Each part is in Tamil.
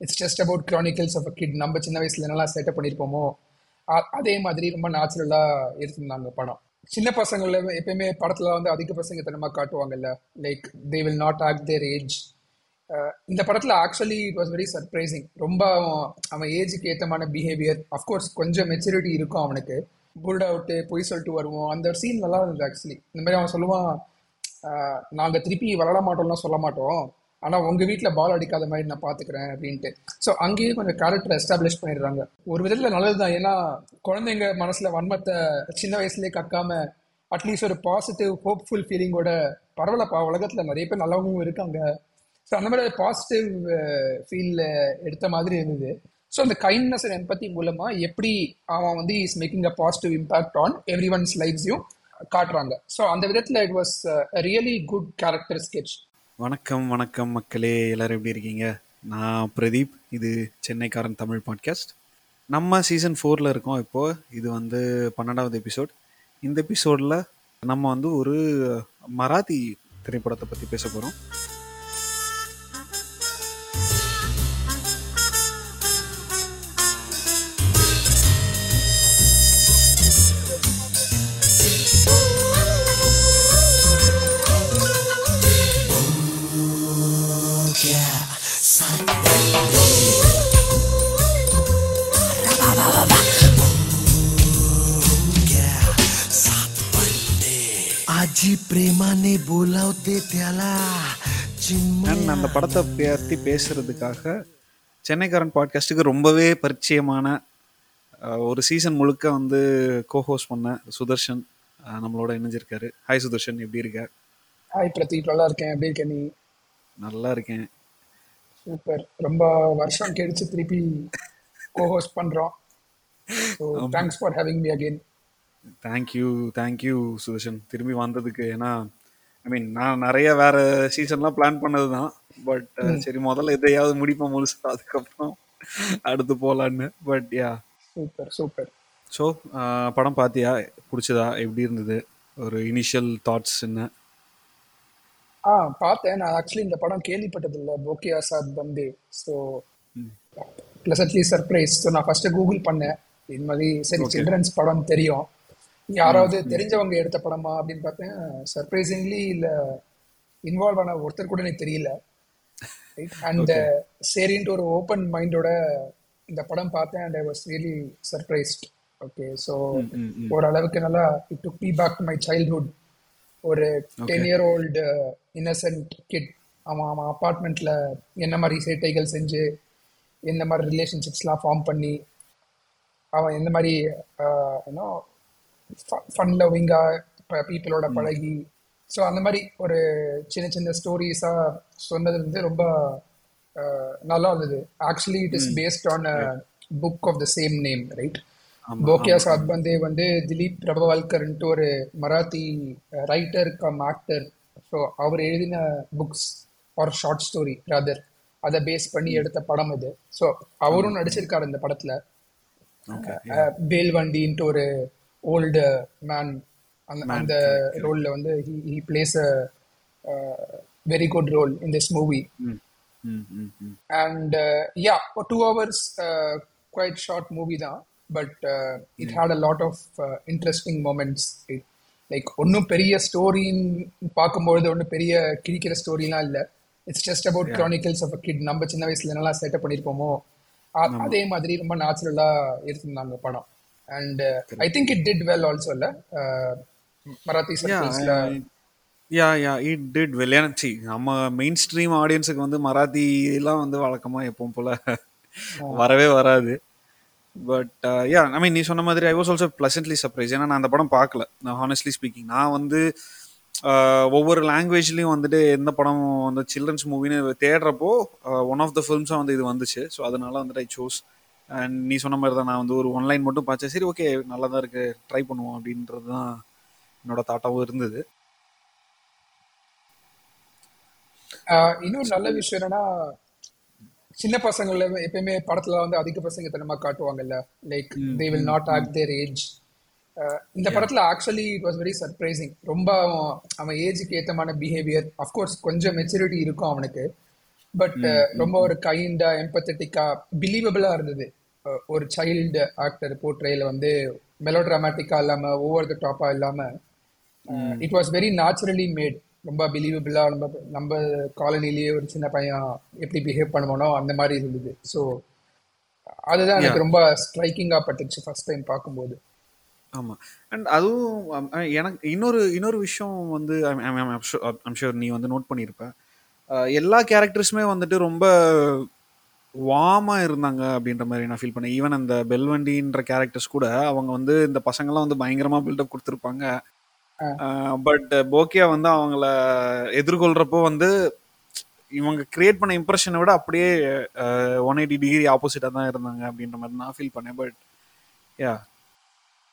It's just about chronicles of a kid நம்ம சின்ன வயசுல என்னெல்லாம் செட்டப் பண்ணியிருப்போமோ அதே மாதிரி ரொம்ப நேச்சுரலாக எடுத்திருந்தாங்க படம். சின்ன பசங்கள எப்பயுமே படத்துல வந்து அதிக பசங்க தனமா காட்டுவாங்கல்ல like they will not act their age இந்த படத்துல actually it was very surprising ரொம்ப அவன் ஏஜுக்கு ஏத்தமான பிஹேவியர் அஃப்கோர்ஸ் கொஞ்சம் மெச்சூரிட்டி இருக்கும் அவனுக்கு. புல்ட் அவுட்டு பொய் சொல்லிட்டு வருவோம். அந்த சீன் நல்லா இருந்தது ஆக்சுவலி இந்த மாதிரி அவன் சொல்லுவான் நாங்கள் திருப்பி வளர மாட்டோம்லாம் சொல்ல மாட்டோம். ஆனா உங்க வீட்டில் பால் அடிக்காத மாதிரி நான் பாத்துக்கிறேன் அப்படின்ட்டு. ஸோ அங்கேயே கொஞ்சம் கேரக்டர் எஸ்டாப்ளிஷ் பண்ணிடுறாங்க. ஒரு விதத்துல நல்லதுதான். ஏன்னா குழந்தைங்க மனசுல வன்மத்தை சின்ன வயசுலயே கக்காம அட்லீஸ்ட் ஒரு பாசிட்டிவ் ஹோப்ஃபுல் ஃபீலிங்கோட பரவாயில்லப்பா உலகத்துல நிறைய பேர் நல்லவங்களும் இருக்காங்க. ஸோ அந்த மாதிரி பாசிட்டிவ் ஃபீல்ல எடுத்த மாதிரி இருந்தது. ஸோ அந்த கைண்ட்னஸ் அண்ட் எம்பத்தி மூலமா எப்படி அவன் வந்து is making a positive impact on everyone's லைஃப்ஸையும் காட்டுறாங்க. ஸோ அந்த விதத்தில் it was really good character sketch. வணக்கம் வணக்கம் மக்களே. எல்லாரும் எப்படி இருக்கீங்க? நான் பிரதீப். இது சென்னைக்காரன் தமிழ் பாட்காஸ்ட் நம்ம சீசன் ஃபோரில் இருக்கோம் இப்போது இது வந்து பன்னெண்டாவது எபிசோட் இந்த எபிசோடில் நம்ம வந்து ஒரு மராத்தி திரைப்படத்தை பற்றி பேச போகிறோம் बोलावते त्याला चिन्मय அண்ட் அந்த படத்தை பற்றி பேசுகிறதுக்காக சென்னைக்காரன் பாட்காஸ்ட்டுக்கு ரொம்பவே பரிச்சயமான அஹ், ஒரு சீசன் முழுக்க வந்து கோஹோஸ்ட் பண்ண சுதர்ஷன் அஹ், நம்மளோட இணைஞ்சிருக்காரு ஹாய் சுதர்ஷன் எப்படி இருக்க ஹாய் பிரதீப் நல்லா இருக்கேன் எப்படி இருக்க நீ நல்லா இருக்கேன் சூப்பர் ரொம்ப வருஷம் கழிச்சு திருப்பி கோஹோஸ்ட் பண்றோம் so thanks for having me again thank you thank you Sudarshan திரும்பி வந்ததுக்கு ஏன்னா ஐ மீன் நான் நிறைய வேற சீசன்லாம் பிளான் பண்ணது தான் பட் சரி முதல்ல எதையாவது முடிப்போம் முழுசா அதுக்கப்புறம் அடுத்து போகலான்னு but yeah super super so படம் பார்த்தியா பிடிச்சதா? எப்படி இருந்தது? ஒரு இனிஷியல் தாட்ஸ் என்ன? ஆ பார்த்தேன். நான் ஆக்சுவலி இந்த படம் கேள்விப்பட்டது இல்லை Bokya Satbande so pleasantly surprise so நான் ஃபர்ஸ்ட் கூகுள் பண்ணேன். இது மாதிரி சரி சில்ட்ரன்ஸ் படம் தெரியும். யாராவது தெரிஞ்சவங்க எடுத்த படமா அப்படின்னு பார்த்தேன். சர்ப்ரைசிங்லி இல்லை இன்வால்வ் ஆன ஒருத்தர் கூட எனக்கு தெரியல. அண்ட் சரின்ட்டு ஒரு ஓப்பன் மைண்டோட இந்த படம் பார்த்தேன் and I was really surprised okay so ஓரளவுக்கு நல்லா it took me back my childhood ஒரு ten year old innocent kid அவன் அவன் அப்பார்ட்மெண்ட்ல என்ன மாதிரி சேட்டைகள் செஞ்சு எந்த மாதிரி ரிலேஷன்ஷிப்ஸ்லாம் ஃபார்ம் பண்ணி அவன் எந்த மாதிரி யூனோ ஃபன் லவ்விங்கா பீப்புளோட பழகி. ஸோ அந்த மாதிரி ஒரு சின்ன சின்ன ஸ்டோரிஸாக சொன்னது வந்து ரொம்ப நல்லா இருந்தது. Actually it is based on book of the same name right Bokya Satbande வந்து திலீப் பிரபவால்கர்ன்ட்டு ஒரு Marathi writer cum actor so அவர் எழுதின books are short story rather அதை பேஸ் பண்ணி எடுத்த படம் இது ஸோ அவரும் நடிச்சிருக்காரு இந்த படத்துல. ஓகே பேல்வண்டின்ட்டு ஒரு ஓல்டு மேன் அந்த அந்த ரோல்ல வந்து he plays a very good role in this movie and yeah two hours quite short movie தான். But it had a lot of interesting moments like ஒன்றும் பெரிய ஸ்டோரின்னு பார்க்கும்பொழுது ஒன்றும் பெரிய கிழிக்கிற ஸ்டோரிலாம் இல்லை. It's just about chronicles of kid நம்ம சின்ன வயசுல என்னெல்லாம் செட்டப் பண்ணியிருப்போமோ அதே மாதிரி ரொம்ப நேச்சுரலா எடுத்திருந்தாங்க படம். And I think it did well also இல்ல Marathi சர்க்கிள்ஸ்ல yeah yeah it did well ஏன்னா நம்ம மெயின் ஸ்ட்ரீம் ஆடியன்ஸுக்கு வந்து மராத்தி எல்லாம் வந்து வழக்கமாக எப்பவும் போல வரவே வராது. பட் யா ஐ மீன் நீ சொன்ன மாதிரி I was also pleasantly surprise ஏன்னா நான் அந்த படம் பார்க்கல. நான் ஹானஸ்ட்லி ஸ்பீக்கிங் நான் வந்து ஆஹ், ஒவ்வொரு லாங்குவேஜ்லேயும் வந்துட்டு எந்த படம் வந்து சில்ட்ரன்ஸ் மூவின்னு தேடுறப்போ ஒன் ஆஃப் த ஃபிலிம்ஸாக வந்து இது வந்துச்சு. ஸோ அதனால வந்துட்டு ஐ சூஸ் அண்ட் நீ சொன்ன மாதிரி தான் நான் வந்து ஒரு ஒன்லைன் மட்டும் பார்த்தேன் சரி ஓகே நல்லா தான் இருக்கு ட்ரை பண்ணுவோம் அப்படின்றது தான் என்னோட தாட்டாகவும் இருந்தது. இன்னொரு நல்ல விஷயம் என்னன்னா சின்ன பசங்கள எப்பயுமே படத்துல வந்து அதிக பசங்க தனமா காட்டுவாங்கல்ல like they will not act their age இந்த படத்துல actually it was very surprising ரொம்ப அவன் ஏஜுக்கு ஏத்தமான பிஹேவியர் அஃப்கோர்ஸ் கொஞ்சம் மெச்சூரிட்டி இருக்கும் அவனுக்கு. பட் ரொம்ப ஒரு கைண்டா எம்பத்தட்டிக்கா பிலீவபிளா இருந்தது. ஒரு சைல்டு ஆக்டர் போர்ட்ரேல வந்து மெலோ டிராமாட்டிக்கா இல்லாம ஓவர் த டாப்பா இல்லாம it was very naturally made ரொம்ப பிலீவபிளா நம்ம நம்ம காலனிலேயே ஒரு சின்ன பையன் எப்படி பிஹேவ் பண்ணுவானோ அந்த மாதிரி இருந்தது. ஸோ அதுதான் எனக்கு ரொம்ப ஸ்ட்ரைக்கிங்கா பட்டுச்சு ஃபர்ஸ்ட் டைம் பார்க்கும்போது. ஆமா. அண்ட் அதுவும் எனக்கு இன்னொரு இன்னொரு விஷயம் வந்து ஐம் ஷூர் நீ வந்து நோட் பண்ணியிருப்ப. அஹ் எல்லா கேரக்டர்ஸுமே வந்துட்டு ரொம்ப வார்மாக இருந்தாங்க அப்படின்ற மாதிரி நான் ஃபீல் பண்ணேன். ஈவன் அந்த பெல்வண்டின்ற கேரக்டர்ஸ் கூட அவங்க வந்து இந்த பசங்கெல்லாம் வந்து பயங்கரமாக பில்டப் கொடுத்துருப்பாங்க. பட் போக்கியா வந்து அவங்கள எதிர்கொள்றப்போ வந்து இவங்க கிரியேட் பண்ண இம்ப்ரெஷனை விட அப்படியே ஒன் எயிட்டி டிகிரி ஆப்போசிட்டாக தான் இருந்தாங்க அப்படின்ற மாதிரி நான் ஃபீல் பண்ணேன். பட் யா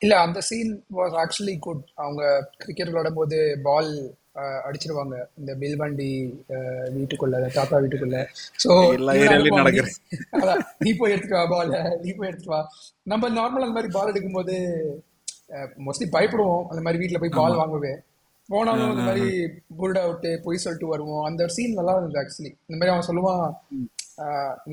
இல்ல அந்த சீன் வாஸ் ஆக்சுவலி குட் அவங்க கிரிக்கெட் விளையாடும் போது பால் அடிச்சிருவாங்க. இந்த பில்வண்டி வீட்டுக்குள்ள தாத்தா வீட்டுக்குள்ள. ஏரியாலையும் நடக்குது. நீ போய் எடுத்துட்டு வா பால் நீ போய் எடுத்துட்டு வா. நம்ம நார்மல் அந்த மாதிரி பால் எடுக்கும்போது மோஸ்ட்லி பயப்படுவோம். அந்த மாதிரி வீட்ல போய் பால் வாங்குவே. போனாலும் இந்த மாதிரி புல்ட் அவுட் போய் சொல்லிட்டு வருவோம். அந்த சீன் நல்லா இருந்தது ஆக்சுவலி இந்த மாதிரி அவன் சொல்லுவான்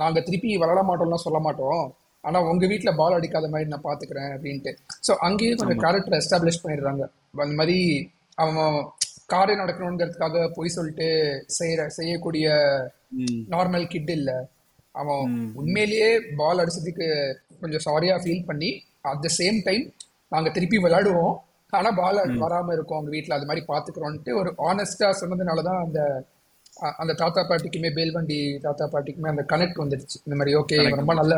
நாங்க திருப்பி விளாட மாட்டோம்லாம் சொல்ல மாட்டோம். ஆனா உங்க வீட்ல பால் அடிக்காத மாதிரி நான் பாத்துக்கிறேன் அப்படின்ட்டு. சோ அங்கேயே கொஞ்சம் கேரக்டர் எஸ்டாப்ளிஷ் பண்ணிடுறாங்க. அந்த மாதிரி அவன் காரியம் நடக்கணுங்கிறதுக்காக பொய் சொல்லிட்டு செய்யற செய்யக்கூடிய நார்மல் கிட் இல்ல. அவன் உண்மையிலேயே பால் அடிச்சதுக்கு கொஞ்சம் சாரியா ஃபீல் பண்ணி அட் த சேம் டைம் நாங்க திருப்பி விளையாடுவோம். ஆனா பால் வராம இருக்கும் அவங்க வீட்ல அது மாதிரி பாத்துக்கிறோம்ட்டு ஒரு ஆனஸ்டா சொன்னதுனாலதான் அந்த அந்த தாத்தா பாட்டிக்குமே பேல்வண்டி தாத்தா பாட்டிக்குமே அந்த கனெக்ட் வந்துடுச்சு. இந்த மாதிரி ஓகே ரொம்ப நல்ல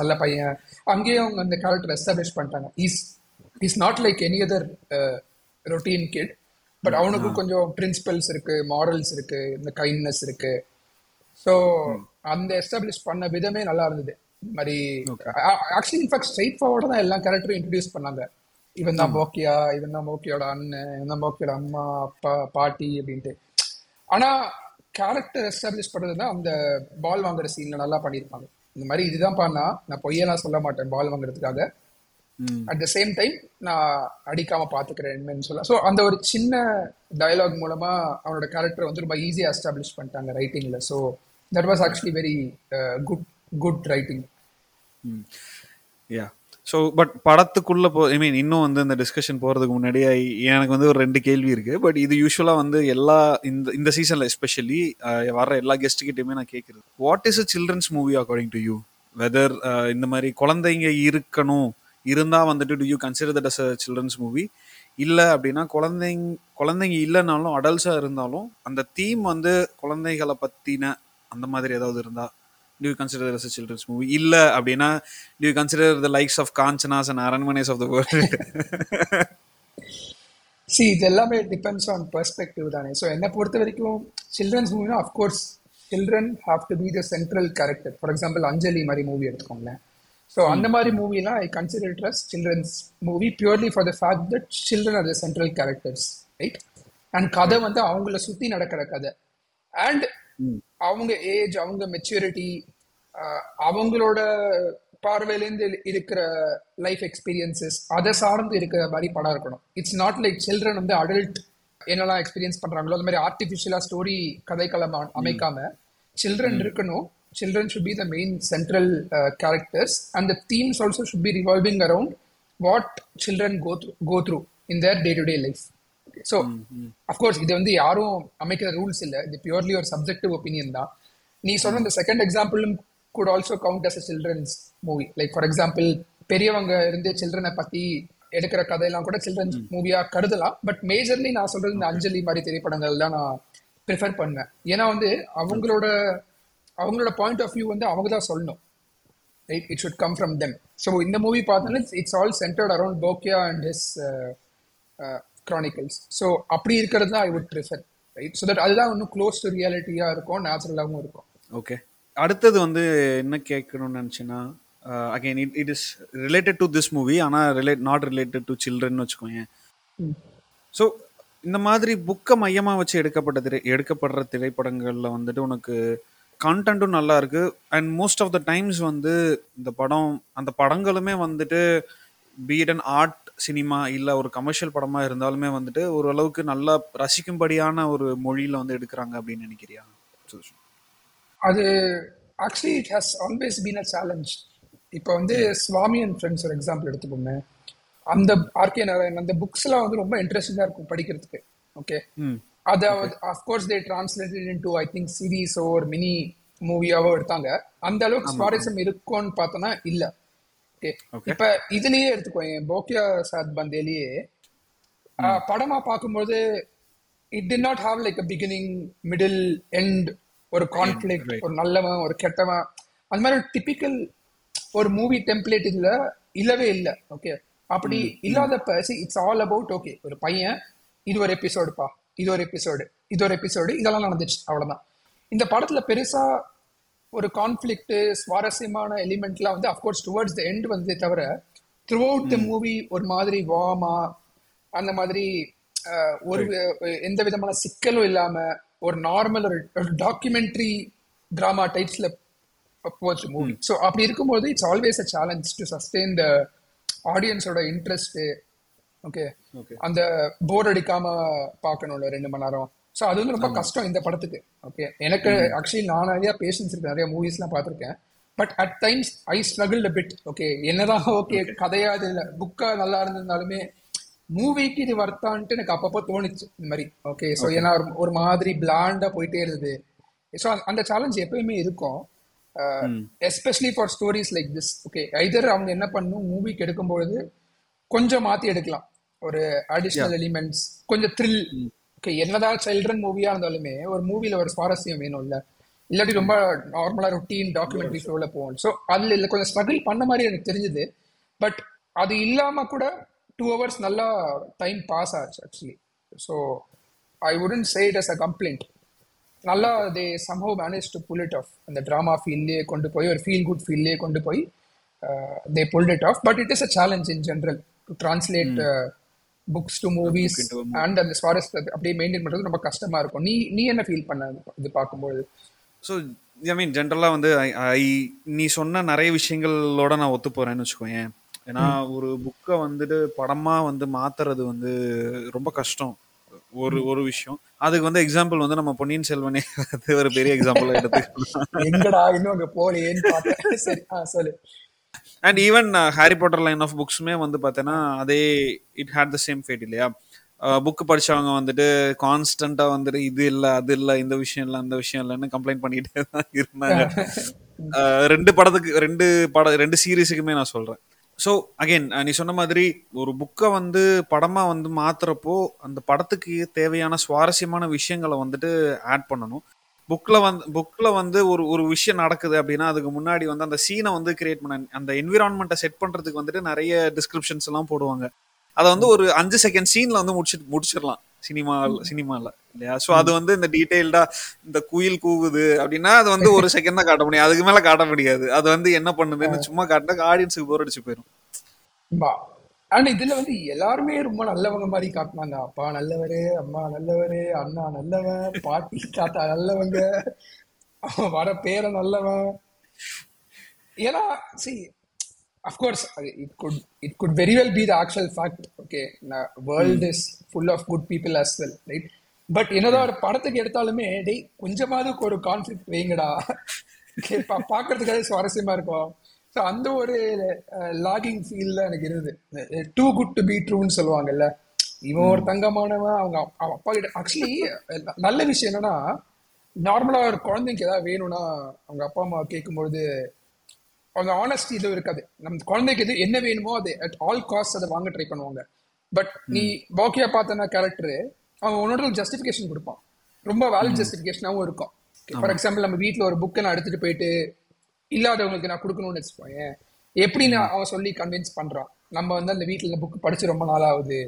நல்ல பையன். அங்கேயே அவங்க அந்த கேரக்டர் எஸ்டாப்ளிஷ் பண்ணிட்டாங்க. Is is not like any other routine kid but அவனுக்கும் கொஞ்சம் பிரின்சிபல்ஸ் இருக்கு மாரல்ஸ் இருக்கு இந்த கைண்ட்னஸ் இருக்கு. ஸோ அந்த எஸ்டாப்ளிஷ் பண்ண விதமே நல்லா இருந்தது. இந்த மாதிரி ஆக்சுவலி இன்ஃபேக்ட் ஸ்ட்ரைட் ஃபார்வர்டாக தான் எல்லா கேரக்டரும் இன்ட்ரடியூஸ் பண்ணாங்க. இவன் தான் போக்கியா இவன் தான் போக்கியோட அண்ணன் இவன் தான் போக்கியோட அம்மா அப்பா பாட்டி அப்படின்ட்டு. ஆனா கேரக்டர் எஸ்டாப்ளிஷ் பண்றது தான் அந்த பால் வாங்குற சீன்ல நல்லா பண்ணியிருப்பாங்க. இந்த மாதிரி இதுதான் பண்ணா நான் பொய்யெல்லாம் சொல்ல மாட்டேன் பால் வாங்குறதுக்காக. அட் த சேம் டைம் நான் அடிக்காம பாத்துக்கிறேன்னு சொல்ல. ஸோ அந்த ஒரு சின்ன டயலாக் மூலமா அவனோட கேரக்டர் வந்து ரொம்ப ஈஸியா எஸ்டாப்ளிஷ் பண்ணிட்டாங்க ரைட்டிங்ல so that was actually very good good writing yeah so but படத்துக்குள்ள போ ஐ மீன் இன்னும் வந்து இந்த டிஸ்கஷன் போகிறதுக்கு முன்னாடி I- எனக்கு வந்து ஒரு ரெண்டு கேள்வி இருக்கு. பட் இது யூஸ்வலாக வந்து எல்லா இந்த இந்த சீசனில் எஸ்பெஷலி வர்ற எல்லா கெஸ்ட்டுக்கிட்டையுமே நான் கேட்குறது what is a children's movie according to you whether இந்த மாதிரி குழந்தைங்க இருக்கணும் இருந்தால் வந்துட்டு to you consider that as a children's movie இல்லை அப்படின்னா குழந்தைங்க குழந்தைங்க இல்லைனாலும் அடல்ட்ஸாக இருந்தாலும் அந்த தீம் வந்து குழந்தைகளை பற்றின அந்த மாதிரி ஏதாவது இருந்தால் do you consider consider children's movie இல்லை இல்ல அப்படின்னா do you consider the likes of Kanchanas and Aranmanais of the world see இது எல்லாமே டிபெண்ட்ஸ் ஆன் பெர்ஸ்பெக்டிவ் தானே. ஸோ என்னை பொறுத்த வரைக்கும் children's மூவினா of course children have to be the central character for example Anjali மாதிரி மூவி எடுத்துக்கோங்களேன். ஸோ அந்த மாதிரி மூவிலாம் I consider it as children's movie purely for the fact that children are the central characters right and கதை வந்து அவங்கள சுற்றி நடக்கிற கதை. அண்ட் அவங்க ஏஜ் அவங்க மெச்சூரிட்டி அவங்களோட பார்வையிலேருந்து இருக்கிற லைஃப் எக்ஸ்பீரியன்சஸ் அதை சார்ந்து இருக்கிற மாதிரி படம் இருக்கணும். இட்ஸ் நாட் லைக் சில்ட்ரன் வந்து அடல்ட் என்னெல்லாம் எக்ஸ்பீரியன்ஸ் பண்றாங்களோ அந்த மாதிரி ஆர்டிஃபிஷியலா ஸ்டோரி கதைக்களம் அ- அமைக்காம சில்ட்ரன் இருக்கணும். Children should be the main central characters and the themes also should be revolving around what children go through go through in their day to day life so of course இது வந்து யாரும் அமைக்கிற ரூல்ஸ் இல்லை. இது பியூர்லி ஒரு சப்ஜெக்டிவ் ஒப்பீனியன் தான். நீ சொன்ன இந்த second எக்ஸாம்பிளும் good also count as a children's movie like for example பெரியவங்க இருந்து சில்ட்ரனை பத்தி எடுக்கிற கதையெல்லாம் கூட சில்ட்ரன்ஸ் மூவியா கருதலாம். பட் மேஜர்லி நான் சொல்றது இந்த அஞ்சலி மாதிரி திரைப்படங்கள் தான் நான் ப்ரிஃபர் பண்ணுவேன். ஏன்னா வந்து அவங்களோட அவங்களோட பாயிண்ட் ஆஃப் வியூ வந்து அவங்க தான் சொல்லணும். Right it should come from them so இந்த மூவி பார்த்தோன்னா it's all centred around Bokya and his chronicles so அப்படி இருக்கிறது தான் I would prefer right so that அதுதான் இன்னும் க்ளோஸ் டு ரியாலிட்டியாக இருக்கும் நேச்சுரலாகவும் இருக்கும். ஓகே அடுத்தது வந்து என்ன கேட்கணும்னு நினச்சேன்னா again it it is related to this movie ஆனால் relate not related to children வச்சுக்கோங்க ஸோ இந்த மாதிரி புக்கை மையமாக வச்சு எடுக்கப்பட்ட திரை எடுக்கப்படுற திரைப்படங்களில் வந்துட்டு உனக்கு கான்டென்ட்டும் நல்லா இருக்கு and most of the times வந்து இந்த படம் அந்த படங்களுமே வந்துட்டு பீட் அண்ட் ஆர்ட் சினிமா இல்லை ஒரு கமர்ஷியல் படமாக இருந்தாலுமே வந்துட்டு ஓரளவுக்கு நல்லா ரசிக்கும்படியான ஒரு மொழியில் வந்து எடுக்கிறாங்க அப்படின்னு நினைக்கிறியா அது actually it has always been a challenge இப்போ வந்து சுவாமி அண்ட் ஃப்ரெண்ட்ஸ் ஒரு எக்ஸாம்பிள் எடுத்துக்கோங்க அந்த ஆர்கே நாராயண் அந்த புக்ஸ்லாம் வந்து ரொம்ப இன்ட்ரெஸ்டிங்காக இருக்கும் படிக்கிறதுக்கு. ஓகே அதை of course they translated into I think சீரீஸோ ஒரு மினி மூவியாவோ எடுத்தாங்க. அந்த அளவுக்கு சுவாரஸ்யம் இருக்கும்னு பார்த்தோன்னா இல்ல. Okay Okay. இப்ப இதுலயே எடுத்துக்கோ என் போக்கியா சாத் பந்தேலியே படமா பார்க்கும்போது it did not have like a beginning middle end ஒரு கான்ஃபிளிக். ஒரு நல்லவன் ஒரு கெட்டவன். அந்த மாதிரி ஒரு டிபிக்கல் ஒரு மூவி டெம்ப்ளேட் இதுல இல்லவே இல்ல. ஓகே அப்படி இல்லாதப்ப இட்ஸ் ஆல் அபவுட் ஓகே ஒரு பையன் இது ஒரு எபிசோடுப்பா இது ஒரு எபிசோடு இது ஒரு எபிசோடு இதெல்லாம் நடந்துச்சு அவ்வளவுதான். இந்த படத்துல பெருசா ஒரு கான்ஃபிளிக்ட் சுவாரஸ்யமான எலிமெண்ட்லாம் வந்து அஃப்கோர்ஸ் டுவர்ட்ஸ் த எண்ட் வந்து தவிர த்ரூ அவுட் த மூவி ஒரு மாதிரி வாமா அந்த மாதிரி ஒரு எந்த விதமான சிக்கலும் இல்லாம ஒரு நார்மல் ஒரு டாக்குமெண்ட்ரி டிராமா டைப்ஸ்ல போச்சு மூவி ஸோ அப்படி இருக்கும்போது it's always a challenge to sustain the ஆடியன்ஸோட இன்ட்ரெஸ்ட் ஓகே. அந்த போர் அடிக்காம பார்க்கணும்ல ரெண்டு மணி நேரம். ஸோ அது வந்து ரொம்ப கஷ்டம் இந்த படத்துக்கு. ஓகே எனக்கு ஆக்சுவலி நான் நிறைய பேஷன்ஸ் இருக்கு. நிறைய மூவிஸ்லாம் பார்த்துருக்கேன். But at times I struggle bit okay என்னதான் ஓகே கதையா இது இல்லை. புக்கா நல்லா இருந்திருந்தாலுமே மூவிக்கு இது வர்த்தான்ட்டு எனக்கு அப்பப்போ தோணுச்சு. இந்த மாதிரி. ஓகே ஸோ ஏன்னா ஒரு- ஒரு மாதிரி பிளாண்டா போயிட்டே இருந்தது. ஸோ அந்த சேலஞ்ச் எப்பயுமே இருக்கும். Especially for stories like this okay either அவங்க என்ன பண்ணும் மூவிக்கு எடுக்கும்பொழுது கொஞ்சம் மாத்தி எடுக்கலாம். ஒரு அடிஷ்னல் எலிமெண்ட்ஸ் கொஞ்சம் த்ரில் ஓகே என்னதான் சில்ட்ரன் மூவியா இருந்தாலுமே ஒரு மூவில ஒரு சுவாரஸ்யம் வேணும்ல. இல்லாட்டி ரொம்ப நார்மலா ரொட்டீன் டாக்குமெண்ட்ரி ஷோல போகும் ஸோ அதுல இல்ல கொஞ்சம் ஸ்ட்ரகிள் பண்ண மாதிரி எனக்கு தெரிஞ்சது. பட் அது இல்லாம கூட டூ ஹவர்ஸ் நல்லா டைம் பாஸ் ஆச்சு actually so I wouldn't say it as a complaint நல்லா they somehow manage to pull it off அந்த ட்ராமா ஃபீல்ட்லேயே கொண்டு போய் ஒரு ஃபீல் குட் ஃபீல்ட்லேயே கொண்டு போய் they pulled it off but it is a challenge in general to translate books to movies and அந்த சுவாரஸ்யத்தை அப்படியே மெயின்டைன் பண்றது ரொம்ப கஷ்டமா இருக்கும். நீ நீ என்ன ஃபீல் பண்ண இது பார்க்கும்போது ஸோ ஐ மீன் ஜென்ரலாக வந்து ஐ நீ சொன்ன நிறைய விஷயங்களோட நான் ஒத்து போகிறேன்னு வச்சுக்கோயேன் ஏன்னா ஒரு புக்கை வந்துட்டு படமாக வந்து மாத்துறது வந்து ரொம்ப கஷ்டம். ஒரு ஒரு விஷயம். அதுக்கு வந்து எக்ஸாம்பிள் வந்து நம்ம பொன்னியின் செல்வனே ஒரு பெரிய எக்ஸாம்பிள் எடுத்துக்கலாம். எங்கடா இன்னும் அங்க போலேன்னு பார்த்தேன். சரி ஆ சொல்லு. And even Harry Potter line of புக்ஸுமே வந்து பார்த்தேன்னா அதே it had the same fate இல்லையா? புக்கு படிச்சவங்க வந்துட்டு கான்ஸ்டண்டா வந்துட்டு இது இல்லை அது இல்லை இந்த விஷயம் இல்லை அந்த விஷயம் இல்லைன்னு கம்ப்ளைண்ட் பண்ணிட்டே தான் இருந்தாங்க. அஹ் ரெண்டு படத்துக்கு ரெண்டு பட ரெண்டு சீரீஸுக்குமே நான் சொல்றேன். ஸோ அகைன் நீ சொன்ன மாதிரி ஒரு புக்கை வந்து படமா வந்து மாத்துறப்போ அந்த படத்துக்கு தேவையான சுவாரஸ்யமான விஷயங்களை வந்துட்டு ஆட் பண்ணணும். புக்கில் வந்து புக்கில் வந்து ஒரு ஒரு விஷயம் நடக்குது அப்படின்னா அதுக்கு முன்னாடி வந்து அந்த சீனை வந்து கிரியேட் பண்ண அந்த என்விரான்மெண்ட்டை செட் பண்ணுறதுக்கு வந்துட்டு நிறைய டிஸ்கிரிப்ஷன்ஸ் எல்லாம் போடுவாங்க. அதை வந்து ஒரு அஞ்சு செகண்ட் சீனில் வந்து முடிச்சு முடிச்சிடலாம். சினிமா சினிமாவில் இல்லையா? ஸோ அது வந்து இந்த டீட்டெயில்டா இந்த குயில் கூவுது அப்படின்னா அது வந்து ஒரு செகண்ட் தான் காட்ட முடியும். அதுக்கு மேலே காட்ட முடியாது. அது வந்து என்ன பண்ணுதுன்னு சும்மா காட்டினா ஆடியன்ஸுக்கு போர் அடிச்சு போயிடும் ஆனா இதுல வந்து எல்லாருமே ரொம்ப நல்லவங்க மாதிரி காட்டினாங்க. அப்பா நல்லவரு அம்மா நல்லவரு அண்ணா நல்லவன் பாட்டி தாத்தா நல்லவங்க வர பேர நல்லவன். ஏன்னா see of course it could it could very well be the actual fact okay world is full of good people as well right but என்னதான் ஒரு படத்துக்கு எடுத்தாலுமே டேய் கொஞ்சமாவது ஒரு கான்ஃபிளிக் வைங்கடா. Okay, பா- பார்க்கறதுக்காக சுவாரஸ்யமா இருக்கும். ஸோ அந்த ஒரு லாகிங் ஃபீல்ல எனக்கு இருந்தது. டூ குட் டு பி ட்ரூன்னு சொல்லுவாங்கல்ல. இவன் ஒரு தங்கமானவன் அவங்க அப்பா கிட்ட ஆக்சுவலி நல்ல விஷயம் என்னன்னா நார்மலா ஒரு குழந்தைக்கு ஏதாவது வேணும்னா அவங்க அப்பா அம்மா கேட்கும்பொழுது அவங்க ஆனஸ்டி இதுவும் இருக்காது. நம்ம குழந்தைக்கு எது என்ன வேணுமோ அது அட் ஆல் காஸ்ட் அதை வாங்க ட்ரை பண்ணுவாங்க. பட் நீ பாக்கியா பார்த்தனா கேரக்டர் அவன் உன்னோட ஜஸ்டிஃபிகேஷன் கொடுப்பான். ரொம்ப வேலிட் ஜஸ்டிஃபிகேஷனாகவும் இருக்கும். ஃபார் எக்ஸாம்பிள் நம்ம வீட்டில் ஒரு புக்கை நான் எடுத்துட்டு போயிட்டு இல்லாதவங்களுக்கு நான் கொடுக்கணும்னு வச்சுக்கோயேன் எப்படி நான் அவன் சொல்லி கன்வின்ஸ் பண்றான். நம்ம வந்து அந்த வீட்டில் புக் படிச்சு ரொம்ப நாள் ஆகுது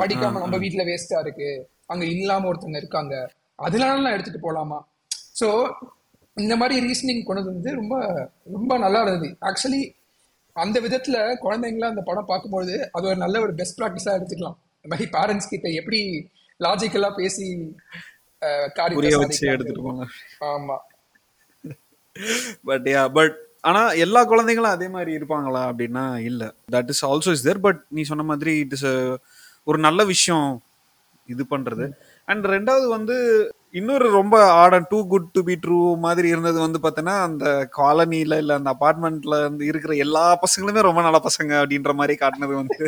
படிக்காம நம்ம வீட்ல வேஸ்டா இருக்கு. அங்க இல்லாம ஒருத்தவங்க இருக்காங்க. அதனால நான் எடுத்துட்டு போலாமா? சோ இந்த மாதிரி ரீசனிங் கொண்டு வந்து ரொம்ப ரொம்ப நல்லா இருந்தது. ஆக்சுவலி அந்த விதத்துல குழந்தைங்கள அந்த படம் பார்க்கும்போது அது ஒரு நல்ல ஒரு பெஸ்ட் ப்ராக்டிஸா எடுத்துக்கலாம். இந்த மாதிரி பேரண்ட்ஸ் கிட்ட எப்படி லாஜிக்கலா பேசி சாதிக்கலாம். எடுத்துட்டு போங்க. ஆமா. பட் யா பட் ஆனா எல்லா குழந்தைங்களும் அதே மாதிரி இருப்பாங்களா அப்படின்னா இல்ல. That is also is there but நீ சொன்ன மாதிரி இட் இஸ் ஒரு நல்ல விஷயம் இது பண்றது. அண்ட் ரெண்டாவது வந்து இன்னொரு ரொம்ப a tad too good to be true மாதிரி இருந்தது வந்து பார்த்தோன்னா அந்த காலனில இல்ல அந்த அபார்ட்மெண்ட்ல இருந்து இருக்கிற எல்லா பசங்களுமே ரொம்ப நல்ல பசங்க அப்படின்ற மாதிரி காட்டினது வந்து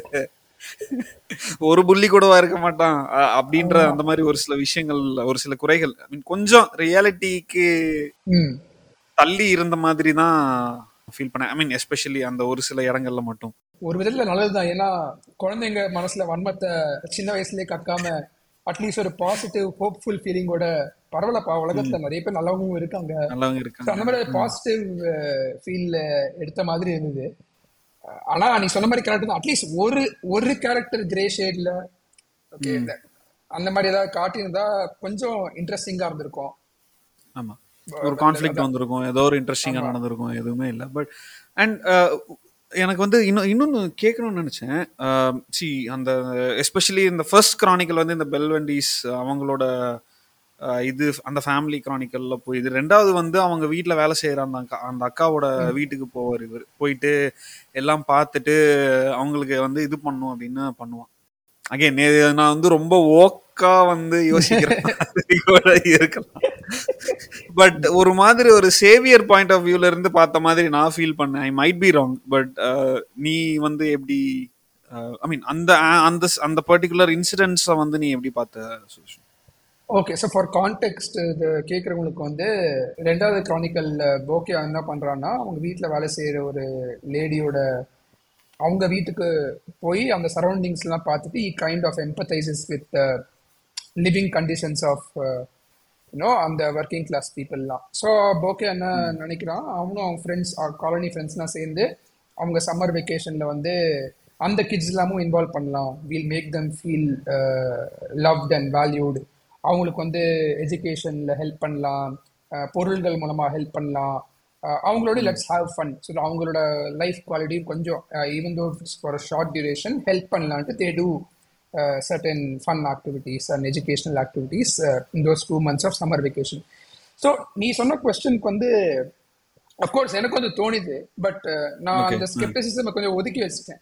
ஒரு புள்ளி கூடவா இருக்க மாட்டான் அப்படின்ற அந்த மாதிரி ஒரு சில விஷயங்கள் ஒரு சில குறைகள். Mean, கொஞ்சம் ரியாலிட்டிக்கு தள்ளி இருந்த மாதிரி தான் ஃபீல் பண்ணேன். ஐ மீன் எஸ்பெஷலி அந்த ஒரு சில இடங்கள்ல மட்டும். ஒரு விதத்துல நல்லதுதான். ஏன்னா குழந்தைங்க மனசுல வன்மத்தை சின்ன வயசுலயே கக்காம அட்லீஸ்ட் ஒரு பாசிட்டிவ் ஹோப்ஃபுல் ஃபீலிங்கோட பரவாயில்லப்பா உலகத்துல நிறைய பேர் நல்லவங்களும் இருக்காங்க. நல்லவங்க இருக்காங்க. அந்த மாதிரி பாசிட்டிவ் ஃபீல்ல எடுத்த மாதிரி இருந்தது. ஆனா நீ சொன்ன மாதிரி கரெக்ட் தான். அட்லீஸ்ட் ஒரு ஒரு கேரக்டர் கிரே ஷேட்ல ஓகே அந்த மாதிரி ஏதாவது காட்டியிருந்தா கொஞ்சம் இன்ட்ரெஸ்டிங்கா இருந்திருக்கும். ஆமா. ஒரு கான்ஃப்ளிக்ட் வந்திருக்கும் ஏதோ ஒரு இன்ட்ரெஸ்டிங்கா நடந்திருக்கும் எதுவுமே இல்லை. பட் அண்ட் எனக்கு வந்து இன்னும் இன்னொன்று கேட்கணும்னு நினச்சேன். சி அந்த எஸ்பெஷலி இந்த ஃபர்ஸ்ட் கிரானிக்கல் வந்து இந்த பெல்வெண்டிஸ் அவங்களோட அஹ், இது அந்த ஃபேமிலி கிரானிக்கல்ல போய் இது ரெண்டாவது வந்து அவங்க வீட்டில் வேலை செய்கிற அந்த அக்கா அந்த அக்காவோட வீட்டுக்கு போவார் இவர். போயிட்டு எல்லாம் பார்த்துட்டு அவங்களுக்கு வந்து இது பண்ணும் அப்படின்னு பண்ணுவான். அகைன் நான் வந்து ரொம்ப ஓக்கா வந்து யோசிக்கிறேன் இருக்கலாம். பட் ஒரு மாதிரி ஒரு சேவியர் பாயிண்ட் ஆஃப் வியூல இருந்து பார்த்த மாதிரி நான் ஃபீல் பண்ணேன். I might be wrong but நீ வந்து எப்படி uh, ஐ மீன் அந்த அந்த அந்த பர்டிகுலர் இன்சிடென்ட்ஸை வந்து நீ எப்படி பார்த்த சுஷ் ஓகே ஸோ ஃபார் கான்டெக்ட் இது கேட்குறவங்களுக்கு வந்து ரெண்டாவது கிரானிக்கல் போக்கியா என்ன பண்ணுறான்னா அவங்க வீட்டில் வேலை செய்கிற ஒரு லேடியோட அவங்க வீட்டுக்கு போய் அந்த சரௌண்டிங்ஸ்லாம் பார்த்துட்டு இ kind of emphasizes with living conditions of you know அந்த ஒர்க்கிங் கிளாஸ் பீப்புளெலாம் ஸோ போக்கே என்ன நினைக்கிறான்? அவனும் அவங்க ஃப்ரெண்ட்ஸ் காலனி ஃப்ரெண்ட்ஸ்லாம் சேர்ந்து அவங்க சம்மர் வெக்கேஷனில் வந்து அந்த கிட்ஸ் எல்லாமும் இன்வால்வ் பண்ணலாம். We'll make them feel loved and valued அவங்களுக்கு வந்து எஜுகேஷனில் ஹெல்ப் பண்ணலாம். Uh, பொருள்கள் மூலமாக ஹெல்ப் பண்ணலாம். Uh, அவங்களோட லெட்ஸ் ஹாவ் ஃபன் ஸோ அவங்களோட லைஃப் குவாலிட்டியும் கொஞ்சம் even though for short duration help பண்ணலான்ட்டு they do certain fun activities and educational activities uh, in those two months of summer vacation. So நீ சொன்ன கொஸ்டினுக்கு வந்து அஃப்கோர்ஸ் எனக்கு கொஞ்சம் தோணுது பட் நான் Okay. அந்த ஸ்கெப்டிசிசம் கொஞ்சம் ஒதுக்கி வச்சுட்டேன்.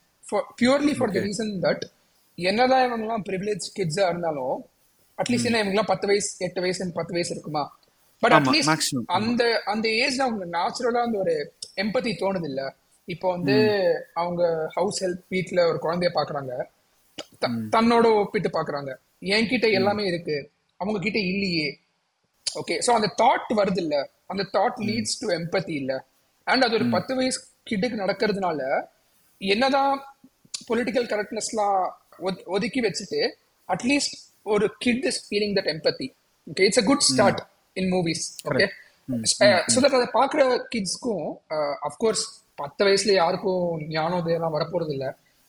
Purely for the reason that என்னதான் இவங்கெல்லாம் ப்ரிவிலேஜ் கிட்ஸா இருந்தாலும் அட்லீஸ்ட் என்ன இவங்கெல்லாம் பத்து வயசு எட்டு வயசு பத்து வயசு இருக்குமா? But at least. அந்த அந்த ஏஜ்ல அவங்க நேச்சுரலா அந்த ஒரு எம்பதி தோணுது இல்ல இப்போ வந்து அவங்க ஹவுஸ் ஹெல்ப் வீட்ல ஒரு குழந்தைய பாக்குறாங்க. தன்னோட ஒப்பிட்டு பாக்குறாங்க. என்கிட்ட எல்லாமே இருக்கு. அவங்க கிட்ட இல்லையே. ஓகே சோ அந்த தாட் வருது இல்ல அந்த தாட் லீட்ஸ் டு எம்பத்தி இல்ல. அண்ட் அது ஒரு பத்து வயசு கிட்டுக்கு நடக்கிறதுனால என்னதான் பொலிட்டிக்கல் கரெக்ட்னஸ்லாம் ஒதுக்கி வச்சுட்டு அட்லீஸ்ட் ஒரு kid is feeling that empathy okay it's a good start in movies okay so that அதை பார்க்குற கிட்ஸ்க்கும் அஃப்கோர்ஸ் பத்து வயசுல யாருக்கும் ஞானோதயம் வரப்போறது இல்ல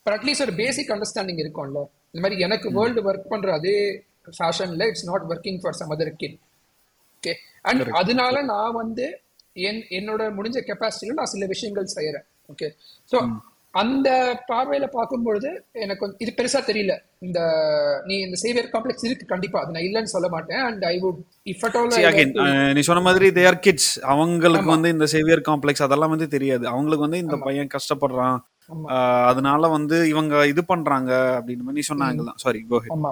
பட் அட்லீஸ்ட் ஒரு பேசிக் அண்டர்ஸ்டாண்டிங் இருக்கும்ல. இந்த மாதிரி எனக்கு வேர்ல்டு ஒர்க் பண்ற அதே ஃபேஷன்ல it's not working for some other kid okay and அதனால நான் வந்து என் என்னோட முடிஞ்ச கெப்பாசிட்டியில நான் சில விஷயங்கள் செய்யறேன் ஓகே ஸோ அந்த பார்வையில பார்க்கும்பொழுது எனக்கு இது பெருசா தெரியல. இந்த நீ இந்த சேவியர் காம்ப்ளெக்ஸ் இருக்கு கண்டிப்பா. அது நான் இல்லைன்னு சொல்ல மாட்டேன். And I would if at all நீ சொன்ன மாதிரி தே ஆர் கிட்ஸ் அவங்களுக்கு வந்து இந்த சேவியர் காம்ப்ளெக்ஸ் அதெல்லாம் வந்து தெரியாது. அவங்களுக்கு வந்து இந்த பையன் கஷ்டப்படுறான். அதனால வந்து இவங்க இது பண்றாங்க அப்படின்னு நீ சொன்னாங்க தான் சாரி கோஹெட்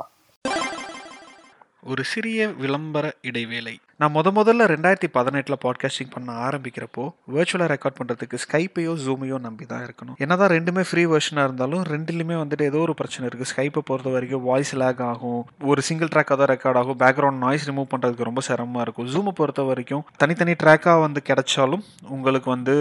ஒரு சிறிய விளம்பர இடைவேளை. நான் முத முதல்ல ரெண்டாயிரத்தி பதினெட்டில் பாட்காஸ்டிங் பண்ண ஆரம்பிக்கிறப்போ virtual-ஆ ரெக்கார்ட் பண்ணுறதுக்கு ஸ்கைப்பையோ ஜூமையோ நம்பி தான் இருக்கணும். என்னதான் ரெண்டுமே ஃப்ரீ வெர்ஷனாக இருந்தாலும் ரெண்டுலையுமே வந்துட்டு ஏதோ ஒரு பிரச்சனை இருக்குது ஸ்கைப்பை பொறுத்த வரைக்கும் வாய்ஸ் லேக் ஆகும். ஒரு சிங்கிள் ட்ராக்காக தான் ரெக்கார்ட் ஆகும். பேக்ரவுண்ட் நாய்ஸ் ரிமூவ் பண்ணுறதுக்கு ரொம்ப சிரமமாக இருக்கும். ஜூமை பொறுத்த வரைக்கும் தனித்தனி ட்ராக்காக வந்து கிடைச்சாலும் உங்களுக்கு வந்து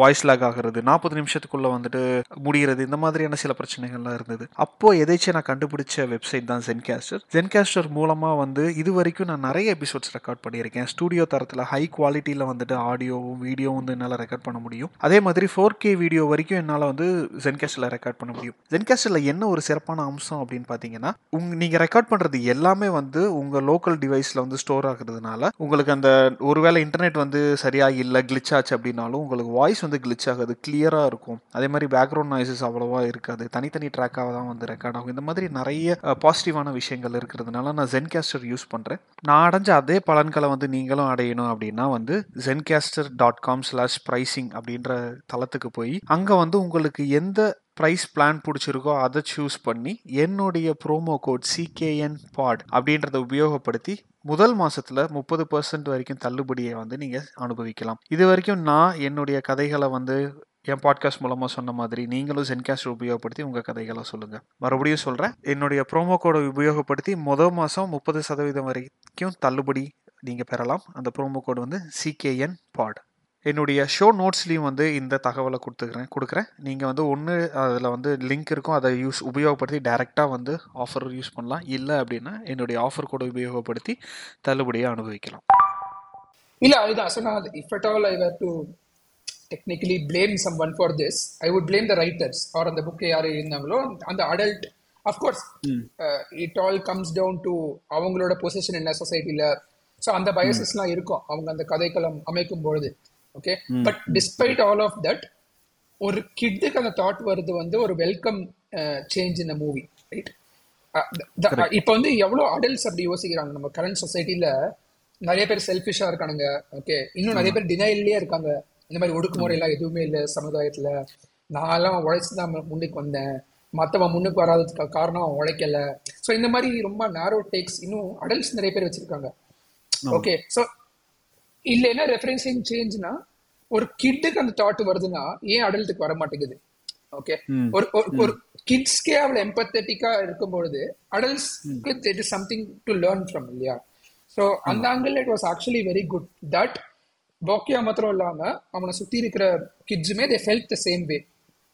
வாய்ஸ் லாக் ஆகிறது நாற்பது நிமிஷத்துக்குள்ளே வந்துட்டு முடிகிறது இந்த மாதிரியான சில பிரச்சனைகள்லாம் இருந்தது. அப்போது எதேச்சும் நான் கண்டுபிடிச்ச வெப்சைட் தான் ஜென்காஸ்டர் ஜென்காஸ்டர் மூலமாக வந்து இது வரைக்கும் நான் நிறைய எபிசோட்ஸ் ரெக்கார்ட் பண்ணியிருக்கேன். ஸ்டூடியோ தரத்தில் ஹை குவாலிட்டியில் வந்துட்டு ஆடியோவும் வீடியோவும் வந்து என்னால் ரெக்கார்ட் பண்ண முடியும். அதே மாதிரி ஃபோர் கே வீடியோ வரைக்கும் என்னால் வந்து ஜென்காஸ்டரில் ரெக்கார்ட் பண்ண முடியும். ஜென்காஸ்டரில் என்ன ஒரு சிறப்பான அம்சம் அப்படின்னு பார்த்தீங்கன்னா உங் நீங்கள் ரெக்கார்ட் பண்ணுறது எல்லாமே வந்து உங்கள் லோக்கல் டிவைஸில் வந்து ஸ்டோர் ஆகுறதுனால உங்களுக்கு அந்த ஒருவேளை இன்டர்நெட் வந்து சரியாக இல்லை கிளிச் ஆச்சு அப்படின்னாலும் உங்களுக்கு வாய்ஸ் வந்து கிளிச் ஆகாது கிளியராக இருக்கும். அதே மாதிரி பேக்ரவுண்ட் நாய்ஸஸ் அவ்வளோவா இருக்காது. தனித்தனி ட்ராக்காக தான் வந்து ரெக்கார்ட் ஆகும். இந்த மாதிரி நிறைய பாசிட்டிவான விஷயங்கள் இருக்கிறதுனால நான் ஜென்கேஸ்டர் யூஸ் பண்ணுறேன் நான் அடைஞ்ச அதே பலன்களை வந்து நீங்களும் அடையணும் அப்படின்னா வந்து Zencastr dot com slash pricing அப்படின்ற தளத்துக்கு போய் அங்கே வந்து உங்களுக்கு எந்த ப்ரைஸ் பிளான் பிடிச்சிருக்கோ அதை சூஸ் பண்ணி என்னுடைய ப்ரோமோ கோட் சிகேஎன் பாட் அப்படின்றத உபயோகப்படுத்தி முதல் மாசத்துல முப்பது பர்சன்ட் வரைக்கும் தள்ளுபடியை வந்து நீங்க அனுபவிக்கலாம். இது வரைக்கும் நான் என்னுடைய கதைகளை வந்து என் பாட்காஸ்ட் மூலமா சொன்ன மாதிரி நீங்களும் ஜென்காஸ்ட் உபயோகப்படுத்தி உங்க கதைகளை சொல்லுங்க. மறுபடியும் சொல்றேன். என்னுடைய ப்ரோமோ கோடை உபயோகப்படுத்தி முதல் மாசம் முப்பது சதவீதம் வரைக்கும் தள்ளுபடி நீங்க பெறலாம். அந்த ப்ரோமோ கோடு வந்து சிகேஎன் பாட் என்னுடைய ஷோ நோட்ஸ்லேயும் வந்து இந்த தகவலை கொடுத்துக்கிறேன். கொடுக்குறேன். நீங்கள் வந்து ஒன்று அதில் வந்து லிங்க் இருக்கும். அதை யூஸ் உபயோகப்படுத்தி டைரெக்டாக வந்து ஆஃபர் யூஸ் பண்ணலாம். இல்லை அப்படின்னா என்னுடைய ஆஃபர் கூட உபயோகப்படுத்தி தள்ளுபடியை அனுபவிக்கலாம். இல்ல அதுதான். சொன்னா if at all I were to technically blame someone for this I would blame the writers or அந்த புக்கை யார் இருந்தாங்களோ அந்த adult of course it all comes down to அவங்களோட பொசிஷன் என்ன சொசைட்டில ஸோ அந்த பயசஸ்லாம் இருக்கும். அவங்க அந்த கதைக்களம் அமைக்கும் பொழுது. Okay but despite all of that ஒரு கிட்டுக்கு அந்த தாட் வருது வந்து ஒரு வெல்கம் சேஞ்ச் இந்த மூவி ரைட் இப்போ வந்து எவ்வளோ அடல்ட்ஸ் அப்படி யோசிக்கிறாங்க? நம்ம கரண்ட் சொசைட்டில நிறைய பேர் செல்ஃபிஷா இருக்கானுங்க ஓகே இன்னும் நிறைய பேர் டினைல்லே இருக்காங்க. இந்த மாதிரி ஒடுக்குமுறை எல்லாம் எதுவுமே இல்லை சமுதாயத்துல. நான் எல்லாம் உழைச்சு தான் முன்னுக்கு வந்தேன். மற்றவன் முன்னுக்கு வராததுக்கு காரணம் உழைக்கல. ஸோ இந்த மாதிரி ரொம்ப நேரோ டேக்ஸ் இன்னும் அடல்ட்ஸ் நிறைய பேர் வச்சிருக்காங்க. ஓகே ஸோ இல்ல என்ன ரெஃபரன்சிங் சேஞ்ச்னா ஒரு கிட்டுக்கு அந்த தாட் வருதுன்னா ஏன் அடல்ட்டுக்கு வர மாட்டேங்குது ஓகே ஒரு ஒரு கிட்ஸ்க்கே அவளை எம்பத்தட்டிக்கா இருக்கும் பொழுது அடல்ட்ஸ்க்கு it is something to learn from இல்லையா? ஸோ அந்த angle it was actually very good that Bokya மாத்திரம் இல்லாம அவனை சுத்தி இருக்கிற கிட்ஸுமே they felt the same way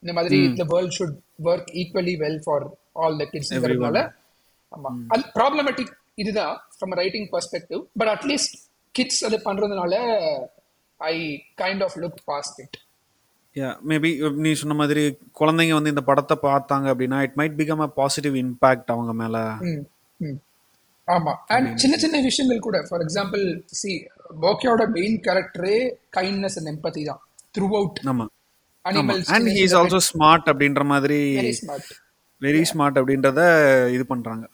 இந்த மாதிரி the world should work equally well for all the கிட்ஸ்ங்கிறதுனால ஆமா. அது ப்ராப்ளமேட்டிக் இதுதான் from writing perspective but at least kids அது பண்றதுனால I kind of look past it yeah maybe நீ சொன்ன மாதிரி குழந்தைங்க வந்து இந்த படத்தை பார்த்தாங்க அப்படின்னா it might become a positive impact அவங்க மேல. ஆமா. அண்ட் சின்ன சின்ன விஷயங்கள் கூட ஃபார் எக்ஸாம்பிள் சி போக்கியோட மெயின் கேரக்டரே கைண்ட்னஸ் அண்ட் எம்பத்தி தான் த்ரூ அவுட் ஆமா. And he is also smart அப்படின்ற மாதிரி வெரி ஸ்மார்ட் அப்படின்றத இது பண்றாங்க.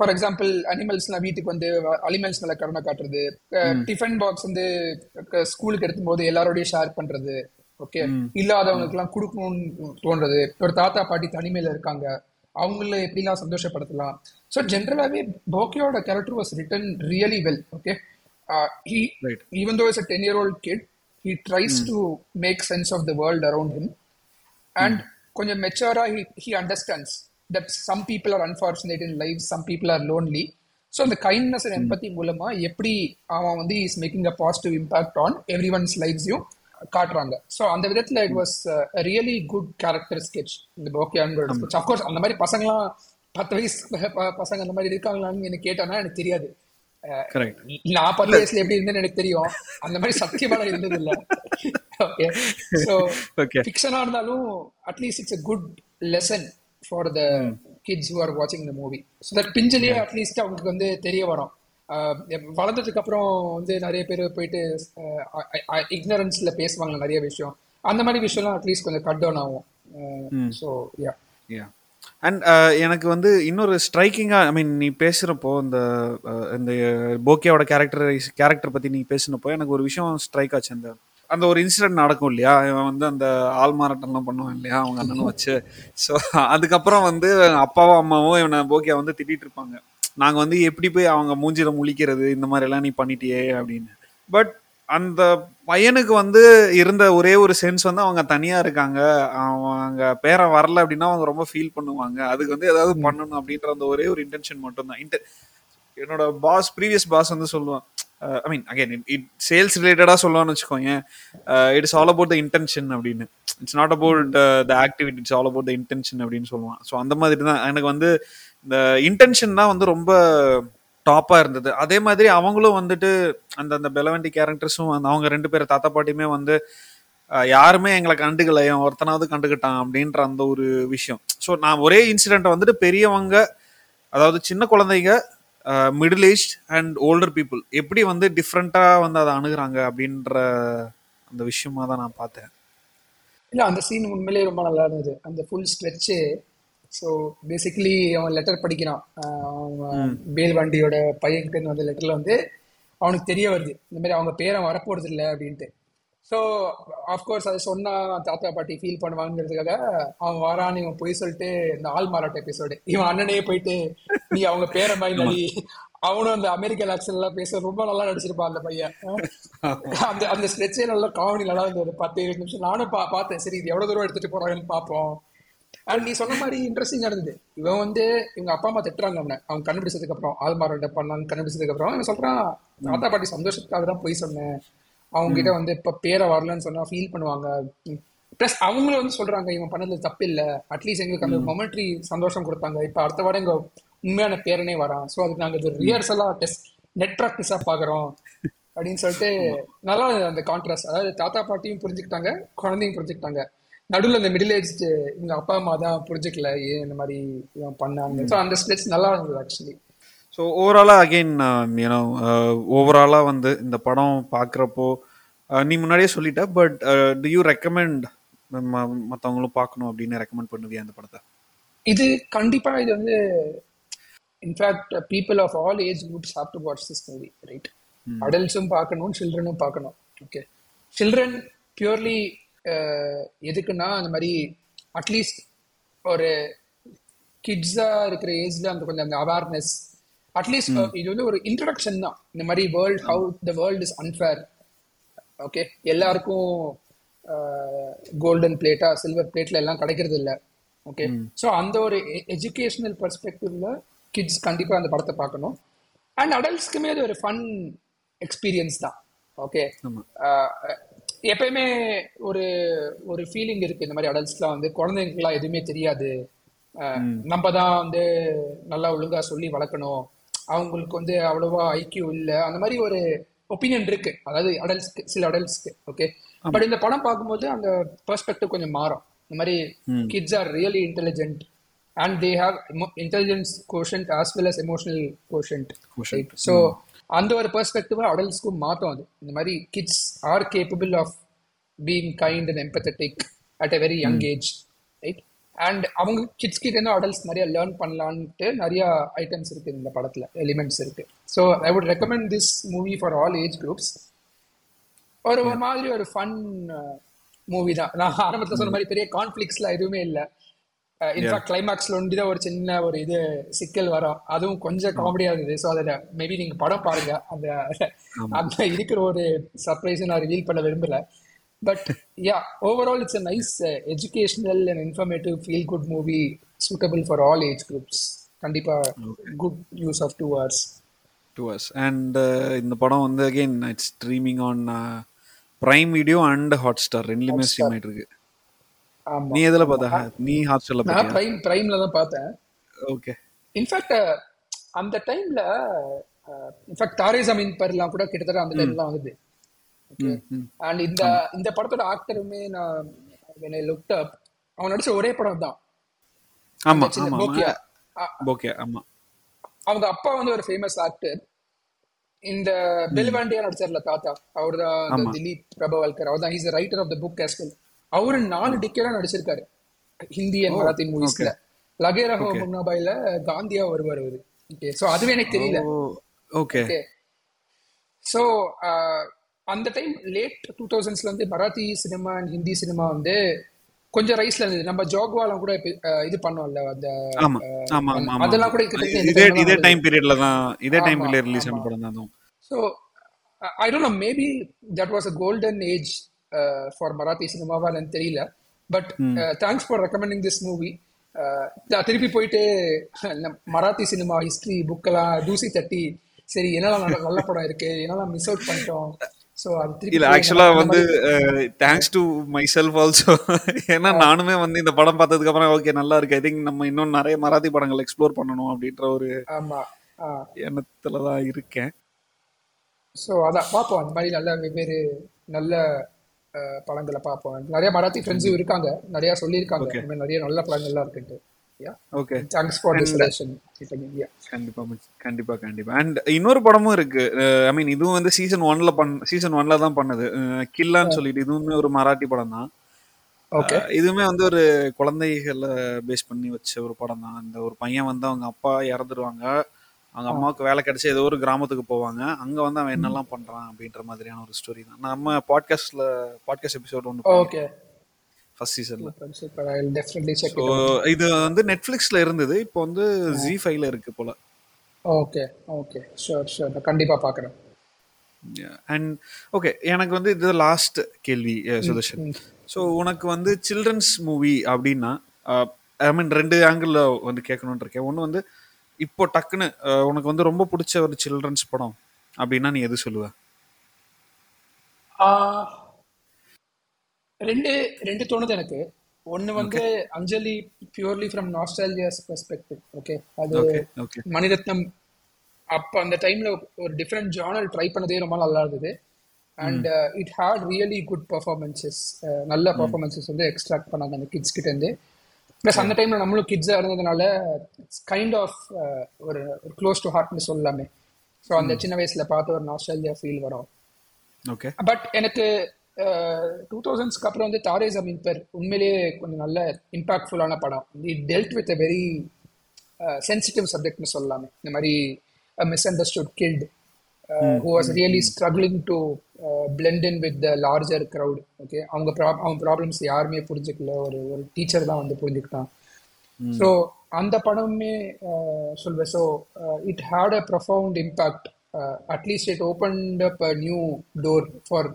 ஃபார் எக்ஸாம்பிள் அனிமல்ஸ்லாம் வீட்டுக்கு வந்து அனிமல்ஸ் மேல கருணை காட்டுறது. டிஃபன் பாக்ஸ் வந்து ஸ்கூலுக்கு எடுக்கும் போது எல்லாரோடய ஷேர் பண்றது. ஓகே இல்லாதவங்களுக்கு எல்லாம் கொடுக்கணும்னு தோன்றது. ஒரு தாத்தா பாட்டி தனிமையில இருக்காங்க. அவங்கள எப்படிலாம் சந்தோஷப்படுத்தலாம்? ஸோ ஜென்ரலாகவே போக்கியோட character was written really well okay even though is a ten year old kid he tries to make sense of the world around him and கொஞ்சம் மெச்சூரா he he understands that some people are unfortunate in life some people are lonely so அந்த கைண்ட்னஸ் அண்ட் எம்பத்தி மூலமா எப்படி அவன் வந்து is making a positive impact on everyone's லைஃப்ஸையும் காட்டுறாங்க. ஸோ அந்த விதத்துல it was really good character sketch இந்த ஸ்கெச் அஃப்கோர்ஸ் அந்த மாதிரி பசங்களாம் பத்து வயசு பசங்க அந்த மாதிரி இருக்காங்களான்னு எனக்கு கேட்டானா எனக்கு தெரியாது. நான் பத்து வயசுல எப்படி இருந்தேன்னு எனக்கு தெரியும். அந்த மாதிரி சத்தியமா இருந்தது இல்ல ஓகே ஃபிக்ஷனா இருந்தாலும் at least it's a good lesson for the kids who are வாட்சிங் த மூவி ஸோ தட் பிஞ்சிலேயே அட்லீஸ்ட் அவங்களுக்கு வந்து தெரிய வரும். வளர்ந்ததுக்கு அப்புறம் வந்து நிறைய பேர் போயிட்டு இக்னரன்ஸ்ல பேசுவாங்க நிறைய விஷயம். அந்த மாதிரி விஷயம்லாம் அட்லீஸ்ட் கொஞ்சம் கட் டவுன் ஆகும். ஸோ யா யா அண்ட் எனக்கு வந்து இன்னொரு ஸ்ட்ரைக்கிங்காக ஐ மீன் நீ பேசுகிறப்போ இந்த இந்த போக்கியாவோட கேரக்டர் கேரக்டர் பற்றி நீ பேசினப்போ எனக்கு ஒரு விஷயம் ஸ்ட்ரைக் ஆச்சு அந்த அந்த ஒரு இன்சிடென்ட் நடக்கும் இல்லையா இவன் வந்து அந்த ஆள் மாறாட்டம்லாம் பண்ணுவான் இல்லையா? அவங்க அண்ணனும் வச்சு. ஸோ அதுக்கப்புறம் வந்து அப்பாவும் அம்மாவும் இவனை போக்கியா வந்து திட்டிட்டு இருப்பாங்க. நாங்கள் வந்து எப்படி போய் அவங்க மூஞ்சில முழிக்கிறது? இந்த மாதிரி எல்லாம் நீ பண்ணிட்டியே அப்படின்னு. பட் அந்த பையனுக்கு வந்து இருந்த ஒரே ஒரு சென்ஸ் வந்து அவங்க தனியா இருக்காங்க. அவங்க பேரன் வரல அப்படின்னா அவங்க ரொம்ப ஃபீல் பண்ணுவாங்க. அதுக்கு வந்து ஏதாவது பண்ணணும் அப்படின்ற அந்த ஒரே ஒரு இன்டென்ஷன் மட்டும் தான் இன்டெ என்னோட பாஸ் ப்ரீவியஸ் பாஸ் வந்து சொல்லுவான் I mean again it sales ரிலேட்டடாக சொல்லுவான்னு வச்சுக்கோங்க it is all about the intention அப்படின்னு. It's not about the activity it's all about the intention அப்படின்னு சொல்லுவான் ஸோ அந்த மாதிரி தான். எனக்கு வந்து இந்த இன்டென்ஷன் தான் வந்து ரொம்ப டாப்பாக இருந்தது. அதே மாதிரி அவங்களும் வந்துட்டு அந்த அந்த பெலவண்டி கேரக்டர்ஸும் அந்த அவங்க ரெண்டு பேர் தாத்தா பாட்டியுமே வந்து uh, யாருமே எங்களை கண்டுக்கல. என் ஒருத்தனாவது கண்டுக்கிட்டான் அப்படின்ற அந்த ஒரு விஷயம். ஸோ நான் ஒரே இன்சிடெண்ட்டை வந்துட்டு பெரியவங்க அதாவது சின்ன குழந்தைங்க middle age and older people எப்படி வந்து டிஃப்ரெண்ட்டாக வந்து அதை அணுகுறாங்க அப்படின்ற அந்த விஷயமா தான் நான் பார்த்தேன். இல்லை அந்த சீன் உண்மையிலேயே ரொம்ப நல்லா இருந்தது. அந்த ஃபுல் ஸ்ட்ரெச்சு ஸோ பேசிக்கலி அவன் லெட்டர் படிக்கிறான். அவன் பேல் வண்டியோட பையன்கிட்ட வந்த லெட்டர்ல வந்து அவனுக்கு தெரிய வருது. இந்த மாதிரி அவங்க பேரை வரப்போறது இல்லை அப்படின்ட்டு. ஸோ ஆஃப்கோர்ஸ் அது சொன்னா தாத்தா பாட்டி ஃபீல் பண்ணுவாங்கிறதுக்காக அவன் வாரான்னு இவன் போய் சொல்லிட்டு இந்த ஆள் மாறாட்ட எபிசோடு இவன் அண்ணனே போயிட்டு நீ அவங்க பேரை மாதிரி நடி. அவனும் அந்த அமெரிக்கன் ஆக்சன் எல்லாம் பேச ரொம்ப நல்லா நடிச்சிருப்பான் அந்த பையன். அந்த அந்த ஸ்ட்ரெச்சே நல்லா காமெடி நல்லா இருந்தது. பத்து இருபது நிமிஷம். நானும் பா பார்த்தேன். சரி இது எவ்வளவு தூரம் எடுத்துட்டு போறாங்கன்னு பார்ப்போம். அண்ட் நீ சொன்ன மாதிரி இன்ட்ரெஸ்டிங் இருந்தது இவன் வந்து இவங்க அப்பா அம்மா திட்டுறாங்க அவனை. அவன் கண்டுபிடிச்சதுக்கு அப்புறம் ஆல்மாரோட பண்ணான்னு கண்டுபிடிச்சதுக்கு அப்புறம் அவன் சொல்றான் தாத்தா பாட்டி சந்தோஷத்துக்காக தான் போய் சொன்னேன். அவங்க கிட்ட வந்து இப்ப பேரை வரலன்னு சொன்னா ஃபீல் பண்ணுவாங்க. ப்ளஸ் அவங்களும் வந்து சொல்றாங்க இவன் பண்ணதுல தப்பு இல்ல. அட்லீஸ்ட் எங்களுக்கு அந்த மொமெண்ட்ரி சந்தோஷம் கொடுத்தாங்க. இப்ப அடுத்த வாரம் எங்க உண்மையான பேரனே வரான். ஸோ அதுக்கு நாங்க இது ரிஹர்சலா டெஸ்ட் நெட் ப்ராக்டிஸா பாக்குறோம். அப்படின்னு சொல்லிட்டு நல்லா இருந்தது அந்த கான்ட்ராஸ்ட் அதாவது தாத்தா பாட்டியும் புரிஞ்சுக்கிட்டாங்க குழந்தையும் புரிஞ்சுக்கிட்டாங்க. நடுவில் இந்த மிடில் ஏஜ் எங்க அப்பா அம்மா தான் புரிஞ்சுக்கல ஏன் இந்த மாதிரி இவன் பண்ணாங்க ஸோ அந்த ஸ்பிளிட்ஸ் நல்லா இருந்தது ஆக்சுவலி ஸோ ஓவராலாக அகெயின் யூனோ ஓவராலாக வந்து இந்த படம் பார்க்குறப்போ நீ முன்னாடியே சொல்லிட்ட பட் டு யூ ரெக்கமெண்ட் மற்றவங்களும் பார்க்கணும் அப்படின்னு ரெக்கமெண்ட் பண்ணுவியா அந்த படத்தை? இது கண்டிப்பா இது வந்து in fact people of all age groups have to watch this movie right அடல்ட்ஸும் பார்க்கணும் சில்ட்ரனும் பார்க்கணும் ஓகே சில்ட்ரன் பியூர்லி எதுக்குன்னா அந்த மாதிரி அட்லீஸ்ட் ஒரு கிட்ஸா இருக்கிற ஏஜ்ல அந்த கொஞ்சம் அந்த அவேர்னஸ் அட்லீஸ்ட் இது வந்து ஒரு இன்ட்ரடக்ஷன் தான். இந்த மாதிரி world how the world is unfair okay எல்லாருக்கும் கோல்டன் பிளேட்டா சில்வர் பிளேட்ல எல்லாம் கிடைக்கிறது இல்ல. ஓகே ஸோ அந்த ஒரு எஜுகேஷனல் பெர்ஸ்பெக்டிவ்ல கிட்ஸ் கண்டிப்பா அந்த படத்தை பார்க்கணும். அண்ட் அடல்ட்ஸ்க்குமே அது ஒரு ஃபன் எக்ஸ்பீரியன்ஸ் தான். ஓகே எப்பயுமே ஒரு ஒரு ஃபீலிங் இருக்கு. இந்த மாதிரி அடல்ட்ஸ்லாம் வந்து குழந்தைங்களுக்குலாம் எதுவுமே தெரியாது. நம்ம தான் வந்து நல்லா ஒழுங்கா சொல்லி வளர்க்கணும். அவங்களுக்கு வந்து அவ்வளவா ஐக்கியம் இல்லை. அந்த மாதிரி ஒரு ஒப்பீனியன் இருக்கு. அதாவது அடல்ட்ஸ்க்கு சில அடல்ட்ஸ்க்கு ஓகே பட் இந்த படம் பார்க்கும்போது அந்த பெர்ஸ்பெக்டிவ் கொஞ்சம் மாறும். இந்த மாதிரி kids are really intelligent and they have intelligence quotient as well as emotional quotient so அந்த ஒரு பெர்ஸ்பெக்டிவ் அடல்ட்ஸ்க்கும் மாற்றும் அது. இந்த மாதிரி kids are capable of being kind and empathetic at a very young age right and அவங்க கிட்ஸ் கிட்ட இருந்து அடல்ட்ஸ் நிறைய லேர்ன் பண்ணலான்ட்டு நிறைய ஐட்டம்ஸ் இருக்கு இந்த படத்துல எலிமெண்ட்ஸ் இருக்கு. So I would recommend this movie for all age groups ஒரு ஒரு மாதிரி ஒரு ஃபன் மூவி தான். நான் ஆரம்பத்தில் சொன்ன மாதிரி பெரிய கான்ஃபிளிக்ஸ்ல எதுவுமே இல்லை. இன்ஃபேக்ட் கிளைமேக்ஸ்ல ஒண்டி தான் ஒரு சின்ன ஒரு இது சிக்கல் வரும். அதுவும் கொஞ்சம் காமெடியா இருந்தது. ஸோ அதில் மேபி நீங்க படம் பாருங்க. அந்த அந்த இருக்கிற ஒரு சர்ப்ரைஸ் நான் ரிவீல் பண்ண விரும்பல. But yeah overall it's a nice educational and informative feel good movie suitable for all age groups கண்டிப்பா good use of two hours two hours and இந்த படம் வந்து again it's streaming on Prime Video and Hotstar ரெண்டுலையுமே stream ஆயிட்டு இருக்கு நீ எதுல பார்த்த? நீ ஹாட் ஸ்டார்ல நான் பிரைம் பிரைம்ல தான் பார்த்தேன். ஓகே இன்ஃபேக்ட் அந்த டைம்ல இன்ஃபேக்ட் தாரே ஜமீன் பர்லாம் கூட கிட்டத்தட்ட அந்த டைம்ல தான் வந்தது அண்ட் இந்த இந்த படத்தோட ஆக்டருமே நான் looked up. அவன் நடிச்ச ஒரே படம் தான் ஆமா ஓகே ஆமா அவங்க அப்பா வந்து ஒரு ஃபேமஸ் ஆக்டர் இந்த பெல்வாண்டியா நடிச்சார்ல தாத்தா. அவர் தான் திலீப் பிரபவல்கர் அவர் தான் is writer of the book as well. அவரு நாலு டிக்கெட்டா நடிச்சிருக்காரு. ஹிந்தி அண்ட் மராத்தி மூவிஸ்ல லகேரா முன்னாபாயில காந்தியா வருவார் அவரு. ஓகே சோ அதுவே எனக்கு தெரியல. ஓகே. ஓகே ஸோ அந்த டைம் லேட் டூ தௌசண்ட்ஸ்ல வந்து Marathi cinema and Hindi cinema வந்து கொஞ்சம் ரைஸ்ல இருந்தது. நம்ம ஜோக்வாலம் கூட இது பண்ணோம்ல அந்த அதெல்லாம் கூட இதே டைம் பீரியட்ல தான் இதே டைம் பீரியட் ரிலீஸ். ஆன படம் தான் so I don't know maybe that was a golden age for Marathi சினிமாவா தெரியல. But thanks for recommending this movie திருப்பி போயிட்டு மராத்தி சினிமா ஹிஸ்டரி புக்கெல்லாம் தூசி தட்டி சரி என்னெல்லாம் நல்ல படம் இருக்கு என்னெல்லாம் மிஸ் அவுட் பண்ணிட்டோம் இல்ல போய் ஆக்சுவலா நம்ம- வந்து thanks to myself also ஏன்னா நானுமே வந்து இந்த படம் பார்த்ததுக்கு அப்புறம் ஓகே நல்லா இருக்கு. ஐ திங்க் நம்ம இன்னும் நிறைய மராத்தி படங்கள் எக்ஸ்ப்ளோர் பண்ணணும் அப்படின்ற ஒரு எண்ணத்துல தான் இருக்கேன். ஸோ அதான் பார்ப்போம். அந்த மாதிரி நல்ல வெவ்வேறு நல்ல படங்களை பார்ப்போம். நிறைய மராத்தி ஃப்ரெண்ட்ஸும் இருக்காங்க. நிறைய சொல்லியிருக்காங்க. நிறைய நல்ல படங்கள்லாம் இருக்குன்ட்டு. ஓகே ஃபார் யா கண்டிப்பா. கண்டிப்பா கண்டிப்பா. அண்ட் இன்னொரு படமும் இருக்கு. ஐ மீன் இதுவும் வந்து சீசன் ஒன்ல பண் சீசன் ஒன்ல தான் பண்ணது. கில்லான்னு சொல்லிட்டு இதுவுமே ஒரு மராட்டி படம் தான். ஓகே இதுவுமே வந்து ஒரு குழந்தைகளை பேஸ் பண்ணி வச்ச ஒரு படம் தான். அந்த ஒரு பையன் வந்து அவங்க அப்பா இறந்துருவாங்க. அவங்க அம்மாவுக்கு வேலை கிடைச்சி ஏதோ ஒரு கிராமத்துக்கு போவாங்க. அங்க வந்து அவன் என்னெல்லாம் பண்றான் அப்படின்ற மாதிரியான ஒரு ஸ்டோரி தான். நம்ம பாட்காஸ்ட்ல பாட்காஸ்ட் எபிசோட் ஒன்று ஓகே ஃபர்ஸ்ட் சீசன்ல இது வந்து நெட்ஃபிளிக்ஸ்ல இருந்தது இப்போ வந்து ஜி ஃபைவ்ல இருக்கு போல. ஓகே ஓகே ஷூர் ஷூர் கண்டிப்பா பாக்குறேன். அண்ட் ஓகே எனக்கு வந்து இது லாஸ்ட் கேள்வி சுதர்ஷன் ஸோ உனக்கு வந்து சில்ட்ரன்ஸ் மூவி அப்படின்னா ஐ மீன் ரெண்டு ஆங்கிளில் வந்து கேட்கணும்னு இருக்கேன். ஒன்று வந்து இப்போ டக்குன்னு அஹ், உனக்கு வந்து ரொம்ப பிடிச்ச ஒரு சில்ட்ரன்ஸ் படம் அப்படின்னா நீ எது சொல்லுவ? ஆஹ், ரெண்டு ரெண்டு தோணுது எனக்கு. ஒன்னு வந்து Anjali purely from nostalgia's perspective okay அது மணிரத்னம் அப்ப அந்த டைம்ல ஒரு டிஃப்ரெண்ட் ஜானர் ட்ரை பண்ணதே ரொம்ப நல்லா இருந்தது. And it had really good performances நல்ல பர்ஃபார்மன்சஸ் வந்து எக்ஸ்ட்ராக்ட் பண்ணாங்க அந்த கிட்ஸ் கிட்ட இருந்து. ப்ளஸ் அந்த டைம்ல நம்மளும் கிட்ஸா இருந்ததுனால கைண்ட் ஆஃப் ஒரு க்ளோஸ் டு ஹார்ட்னு சொல்லலாமே. ஸோ அந்த சின்ன வயசுல பார்த்த ஒரு நாஸ்டாலஜியா ஃபீல் வரும். ஓகே பட் எனக்கு டூ தௌசண்ட்ஸ்க்கு அப்புறம் வந்து தாரே ஜமீன் பர் உண்மையிலேயே கொஞ்சம் நல்ல இம்பாக்ட்ஃபுல்லான படம். It dealt with a very sensitive சப்ஜெக்ட்னு சொல்லலாமே. இந்த மாதிரி misunderstood kid who was really struggling to blend in with the larger crowd okay அவங்க ப்ராப் அவங்க ப்ராப்ளம்ஸ் யாருமே புரிஞ்சுக்கல. ஒரு ஒரு டீச்சர் தான் வந்து புரிஞ்சுக்கிட்டான். ஸோ அந்த படமே uh, சொல்வேன். So it had a profound impact at least it opened up a new door for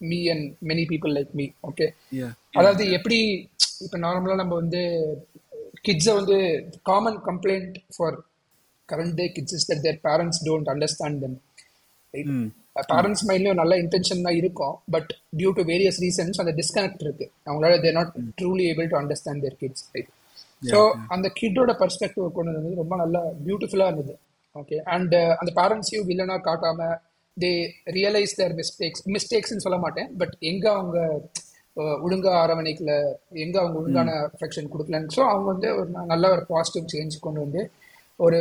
me and many people like me okay அதாவது எப்படி இப்போ நார்மலாக நம்ம வந்து கிட்ஸை வந்து common complaint for current day kids is that their parents don't understand them parents மைண்ட்லயும் நல்ல இன்டென்ஷன் தான் இருக்கும் but due to various reasons அந்த டிஸ்கனெக்ட் இருக்கு. அவங்களால they're not truly able to understand their kids right so அந்த கிட்டோட பெர்ஸ்பெக்டிவ் கொண்டு வந்தது ரொம்ப நல்லா பியூட்டிஃபுல்லா இருந்தது ஓகே அண்ட் அந்த பேரண்ட்ஸையும் வில்லனா காட்டாம தே ரியலைஸ் தேர் மிஸ்டேக்ஸ் மிஸ்டேக்ஸ்னு சொல்ல மாட்டேன் பட் எங்க அவங்க ஒழுங்கா அரவணைக்கல எங்க அவங்க ஒழுங்கான அஃபெக்ஷன் கொடுக்கலன்னு ஸோ அவங்க வந்து ஒரு நல்ல ஒரு பாசிட்டிவ் சேஞ்ச் கொண்டு வந்து ஒரு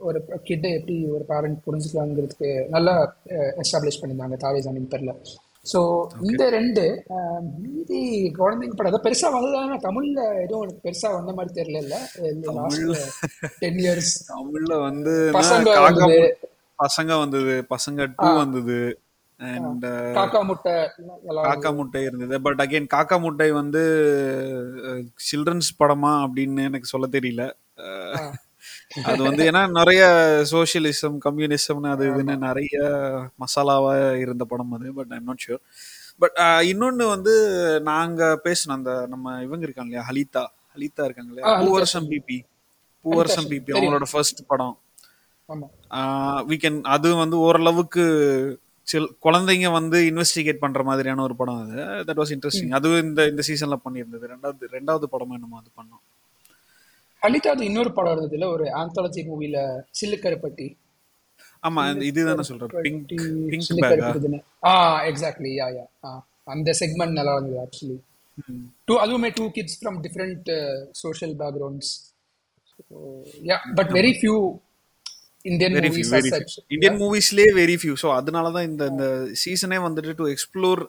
ஒரு கிட்டை எப்படி ஒரு பேரண்ட் புரிஞ்சுக்கலாங்கிறதுக்கு நல்லா எஸ்டாப்ளிஷ் பண்ணியிருந்தாங்க தாவே ஜமீன் பேர்ல. ஸோ இந்த ரெண்டு மீதி குழந்தைங்க படம் அதான் பெருசா வந்ததான தமிழ்ல எதுவும் எனக்கு பெருசா வந்த மாதிரி தெரியல இல்ல? லாஸ்ட் டென் இயர்ஸ் தமிழ்ல வந்து பசங்க வந்தது. பசங்க வந்தது பசங்க டூ வந்தது. அண்ட் காக்கா முட்டை காக்கா முட்டை இருந்தது. பட் அகைன் காக்கா முட்டை வந்து சில்ட்ரன்ஸ் படமா அப்படின்னு எனக்கு சொல்ல தெரியல. அது வந்து ஏன்னா நிறைய சோஷியலிசம் கம்யூனிசம்னு அது இதுன்னு நிறைய மசாலாவா இருந்த படம் அது but I'm not sure but இன்னொன்னு வந்து நாங்க பேசின அந்த நம்ம இவங்க இருக்காங்க இல்லையா ஹலிதா. ஹலிதா இருக்காங்க இல்லையா? பூவர்சம் பிபி பூவர்சம் பிபி அவங்களோட ஃபர்ஸ்ட் படம். வி கேன் அது வந்து ஓரளவுக்கு சில் குழந்தைங்க வந்து இன்வெஸ்டிகேட் பண்ற மாதிரியான ஒரு படம் அது. தட் வாஸ் இன்ட்ரெஸ்டிங் அது இந்த இந்த சீசன்ல பண்ணியிருந்தது. ரெண்டாவது ரெண்டாவது படமும் என்னமோ அது பண்ணோம். அலிதாது இன்னொரு படம் இருந்தது இல்ல? ஒரு ஆந்தாலஜி மூவில சில்லுக்கருப்பட்டி. ஆமா இதுதானே சொல்றேன். பிங்க் பிங்க் சில்லுக்கருப்பட்டின்னு ஆ எக்ஸாக்ட்லி யா யா அந்த செக்மெண்ட் நல்லா இருந்தது ஆக்சுவலி டூ அதுவுமே two kids from different social backgrounds yeah but very few Indian very few very Indian மூவிஸ்லேயே very few so அதனால தான் இந்த இந்த சீசனே வந்துட்டு to explore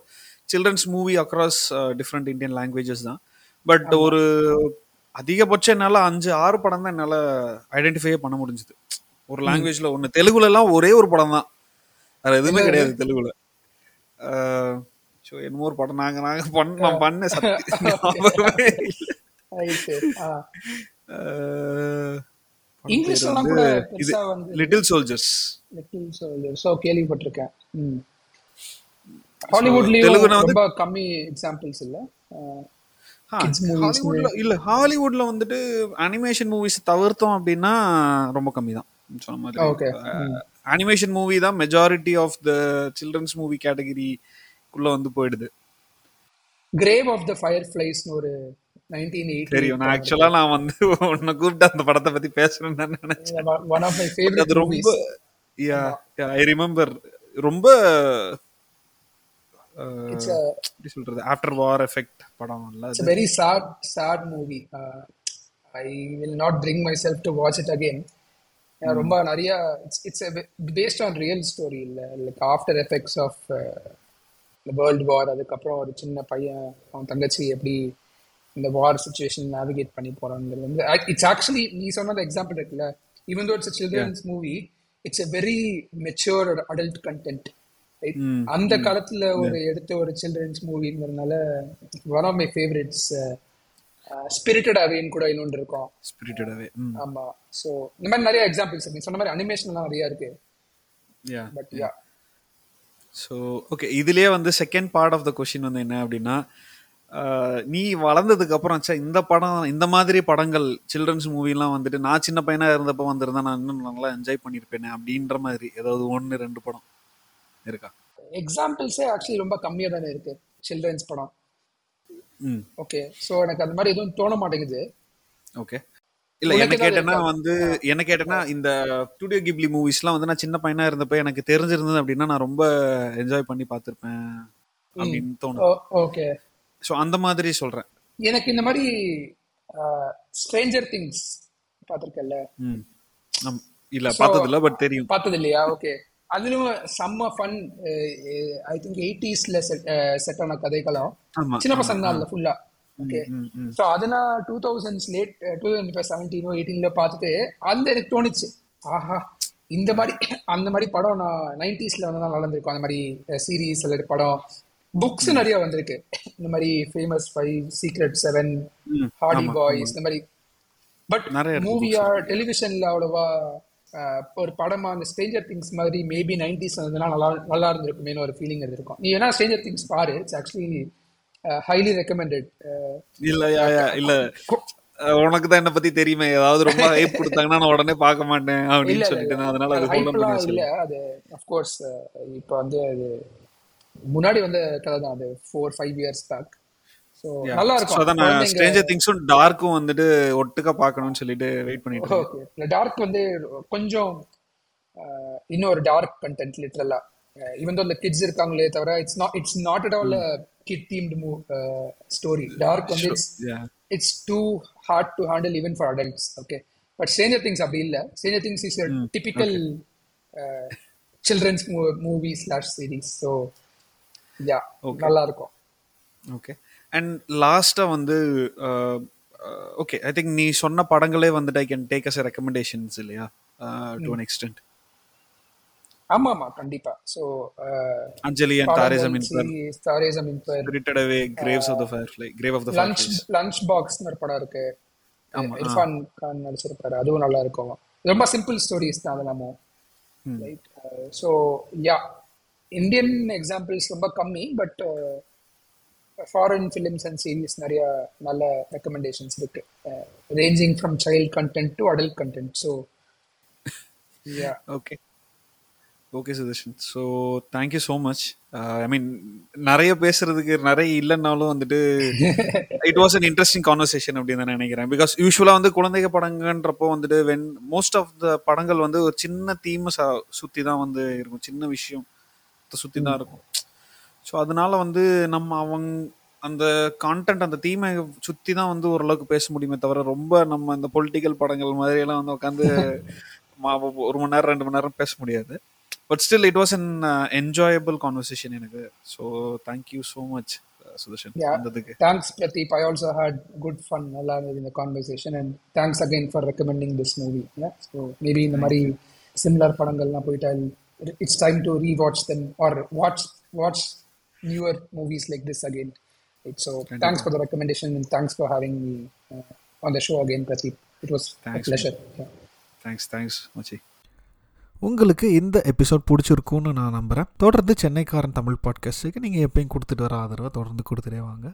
children's movie across different Indian languages தான். பட் ஒரு அதிகபட்சம் என்னால் அஞ்சு ஆறு படம் தான் என்னால் ஐடென்டிஃபையே பண்ண முடிஞ்சுது. ஒரு லாங்குவேஜில் ஒன்று தெலுங்குலலாம் ஒரே ஒரு படம் தான். வேறு எதுவுமே கிடையாது தெலுங்குல. ஸோ என்னமோ ஒரு படம். நாங்கள் நாங்கள் பண்ண பண்ண சத்தி ஞாபகமே இல்லை. அஹ், படம் இங்கிலீஷ்ல பேர் எல்லாம் வந்து கூட பெருசா வந்து Little Soldiers Little Soldier so கேள்விப்பட்டிருக்கேன். ஹாலிவுட்லயும் ரொம்ப கம்மி எக்ஸாம்பிள்ஸ் இல்ல? ஹாலிவுட்ல இல்ல ஹாலிவுட்ல வந்துட்டு அனிமேஷன் மூவிஸ் தவிர்த்தோம் அப்படின்னா ரொம்ப கம்மி தான் சொன்ன மாதிரி. அனிமேஷன் மூவி தான் majority of the children's movie கேட்டகரிக்குள்ள வந்து போயிடுது. கிரேவ் ஆஃப் த ஃபயர் ஃபிளைஸ்னு ஒரு தெரியும். நான் ஆக்சுவலா நான் வந்து உன்னை கூப்பிட்டு அந்த படத்தை பத்தி பேசணும்னு தான் நினைச்சேன். அது ரொம்ப யா ஐ ரிமெம்பர் ரொம்ப எப்படி சொல்றது? ஆஃப்டர் வார் எஃபெக்ட் படம் இல்ல it's very sad sad movie I will not bring myself to watch it again ரொம்ப நிறைய it's it's based on real story இல்ல. Like after effects of world war அதுக்கப்புறம் ஒரு சின்ன பையன் அவன் தங்கச்சி எப்படி இந்த வார் சுச்சுவேஷன் நேவிகேட் பண்ணி போறாங்கிறது வந்து இட்ஸ் ஆக்சுவலி நீ சொன்ன எக்ஸாம்பிள் இருக்குல்ல. Even though it's children's movie it's a very mature adult content அந்த காலத்துல ஒரு எடுத்த ஒரு children's மூவிங்கிறதுனால one of my favourites Spirited அவேன்னு கூட இன்னொன்று இருக்கும். ஸ்பிரிட்டடாவே ம் ஆமா. சோ இந்த மாதிரி நிறைய எக்ஸாம்பிள்ஸ் நீ சொன்ன மாதிரி அனிமேஷன் எல்லாம் நிறைய இருக்கு. பட் யா ஸோ ஓகே இதுலயே வந்து second part of the question வந்து என்ன அப்படின்னா நீ வளர்ந்ததுக்கு அப்புறம் ச்சே இந்த படம் இந்த மாதிரி படங்கள் சில்ட்ரன்ஸ் மூவிலாம் வந்துட்டு நான் சின்ன பையனா இருந்தப்போ வந்திருந்தா நான் இன்னும் நல்லா என்ஜாய் பண்ணியிருப்பேனே அப்படின்ற மாதிரி ஏதாவது ஒன்று ரெண்டு படம் இருக்கா? எக்ஸாம்பிள்ஸே ஆக்சுவலி ரொம்ப கம்மியா தானே இருக்கு சில்ட்ரன்ஸ் படம். ஓகே சோ எனக்கு அந்த மாதிரி எதுவும் தோண மாட்டேங்குது. ஓகே இல்ல என்ன கேட்டேன்னா இருக்கா? வந்து என்ன கேட்டேன்னா இந்த ஸ்டுடியோ கிப்லி மூவிஸ்லாம் வந்து நான் சின்ன பையனா இருந்தப்ப எனக்கு தெரிஞ்சிருந்தது அப்படின்னா நான் ரொம்ப என்ஜாய் பண்ணி பார்த்திருப்பேன் அப்படின்னு தோணும். ஓகே ஸோ அந்த மாதிரி சொல்றேன். எனக்கு இந்த மாதிரி ஸ்ட்ரேஞ்சர் திங்ஸ் பார்த்துருக்கல. இல்ல பார்த்தது இல்ல பட் தெரியும். பார்த்தது இல்லையா ஓகே அதுலயும் செம்ம ஃபன் ஐ திங்க் எயிட்டிஸ்ல செட் ஆன கதைகளும் சின்ன பசங்க தான் அதுல ஃபுல்லா ஓகே. ஸோ அதை நான் two thousands late two thousand செவன்டீனோ எயிட்டீன்ல பார்த்துட்டு அந்த எனக்கு தோணுச்சு. ஆஹா இந்த மாதிரி அந்த மாதிரி படம் நான் நைன்டிஸ்ல வந்து தான் நடந்திருக்கும் அந்த மாதிரி சீரீஸ் அல்லது படம் புக்ஸ் நிறைய வந்திருக்கு. இந்த மாதிரி Famous Five Secret Seven Hardy Boys இந்த மாதிரி. பட் நிறைய மூவியா டெலிவிஷன்ல அவ்வளவா ஒரு படமா அந்த ஸ்ட்ரேஞ்சர் திங்ஸ் மாதிரி மேபி நைன்டிஸ் வந்ததுனா நல்லா நல்லா இருந்திருக்குமேனு ஒரு ஃபீலிங் இருந்திருக்கும். நீ வேணா ஸ்ட்ரேஞ்சர் திங்ஸ் பாரு. இட்ஸ் ஆக்சுவலி ஹைலி ரெக்கமெண்டட் இல்ல இல்ல. உனக்கு தான் என்ன பத்தி தெரியுமே. ஏதாவது ரொம்ப ஹைப் கொடுத்தாங்கன்னா நான் உடனே பார்க்க மாட்டேன் அப்படின்னு சொல்லிட்டு அதனால அது இல்ல. அது அஃப்கோர்ஸ் இப்போ வந்து அது முன்னாடி வந்த கதை தான் அது four five years back so நல்லா இருக்கும் ஸ்ட்ரேஞ்சர் திங்ஸும் டார்க்கும் வந்துட்டு ஒட்டுக்கா பார்க்கணும்னு சொல்லிட்டு வெயிட் பண்ணிட்டு ஓகே டார்க் வந்து கொஞ்சம் ஒரு டார்க் கண்டென்ட் லிட்டரலா ஈவன் தோ இந்த கிட்ஸ் இருக்காங்களே தவிர it's not it's not at all kid themed movie story dark வந்து it's. It's too hard to handle even for adults okay but Stranger Things அப்படி இல்ல. Stranger Things is typical children's movie slash series so yeah நல்லா இருக்கும் ஓகே அண்ட் லாஸ்ட்டாக வந்து ஓகே ஐ திங்க் நீ சொன்ன படங்களே வந்துட்டு I can take as recommendations இல்லையா? டு அன் எக்ஸ்டென்ட் ஆமா ஆமா கண்டிப்பா. So Anjali and Taare Zameen Par Taare Zameen Par Spirited Away Graves of the Firefly Grave of the Lunch Lunch பாக்ஸ்னு ஒரு படம் இருக்கு. இர்ஃபான் கான் நடிச்சிருப்பாரு அதுவும் நல்லா இருக்கும் ரொம்ப சிம்பிள் ஸ்டோரிஸ் தான் அதெல்லாமும். Right so yeah Indian examples ரொம்ப கம்மி but foreign films and series நிறைய நல்ல ரெக்கமெண்டேஷன்ஸ் இருக்கு. Ranging from child content to adult content so yeah okay okay Sudarshan so thank you so much I mean நிறைய பேசுறதுக்கு நிறைய இல்லைன்னாலும் வந்துட்டு it was an interesting conversation அப்படின்னு தான் நினைக்கிறேன். பிகாஸ் யூஸ்வலாக வந்து குழந்தைங்க படங்கன்றப்போ வந்துட்டு வென் மோஸ்ட் ஆஃப் த படங்கள் வந்து ஒரு சின்ன தீமை சுற்றி தான் வந்து இருக்கும். சின்ன விஷயம். சுற்றி தான் இருக்கும் ஸோ அதனால வந்து நம்ம அவங்க அந்த கான்டென்ட் அந்த தீமை சுற்றி தான் வந்து ஓரளவுக்கு பேச முடியுமே தவிர ரொம்ப நம்ம இந்த பொலிட்டிக்கல் படங்கள் மாதிரியெல்லாம் வந்து உட்காந்து ஒரு மணி நேரம் ரெண்டு மணி நேரம் பேச முடியாது but still it was an enjoyable conversation எனக்கு so thank you so much Sudarshan. வந்ததுக்கு Thanks, Pradeep. I also had good fun நல்லா இருந்தது இந்த conversation and thanks again for recommending this movie. Yeah? So maybe இந்த மாதிரி similar படங்கள்லாம் போயிட்டு it's time to rewatch them or watch watch newer movies like this again. Right, So thanks for the recommendation and thanks for having me uh, on the show again, Pradeep. It was Thanks, a pleasure. Yeah. Thanks thanks மச்சி உங்களுக்கு இந்த எபிசோட் பிடிச்சிருக்கும்னு நான் நம்புகிறேன் தொடர்ந்து சென்னைக்காரன் தமிழ் பாட்காஸ்ட்டுக்கு நீங்கள் எப்பயும் கொடுத்துட்டு வர ஆதரவை தொடர்ந்து கொடுத்துட்டே வாங்க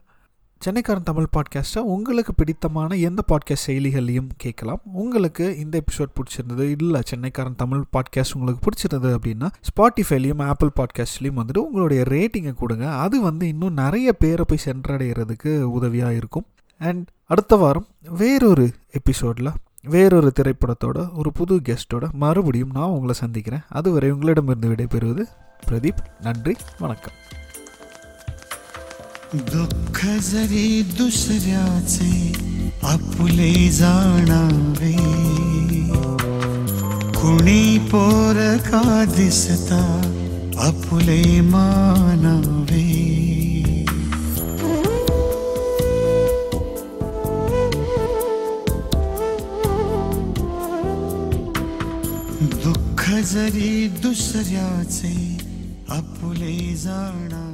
சென்னைக்காரன் தமிழ் பாட்காஸ்ட்டை உங்களுக்கு பிடித்தமான எந்த பாட்காஸ்ட் செயலிகளையும் கேட்கலாம். உங்களுக்கு இந்த எபிசோட் பிடிச்சிருந்தது இல்லை சென்னைக்காரன் தமிழ் பாட்காஸ்ட் உங்களுக்கு பிடிச்சிருந்தது அப்படின்னா ஸ்பாட்டிஃபைலையும் ஆப்பிள் பாட்காஸ்ட்லேயும் வந்துட்டு உங்களுடைய ரேட்டிங்கை கொடுங்க. அது வந்து இன்னும் நிறைய பேரை போய் சென்றடைகிறதுக்கு உதவியாக இருக்கும். அண்ட் அடுத்த வாரம் வேறொரு எபிசோடில் வேறொரு திரைப்படத்தோட ஒரு புது கெஸ்ட்டோட மறுபடியும் நான் உங்களை சந்திக்கிறேன். அதுவரை உங்களிடமிருந்து விடைபெறுவது பிரதீப். நன்றி வணக்கம். दुःख जरी दुसऱ्याचे आपुले जाणावे. कुणी पोर का दिसता आपुले मानावे. दुःख जरी दुसऱ्याचे आपुले जाणा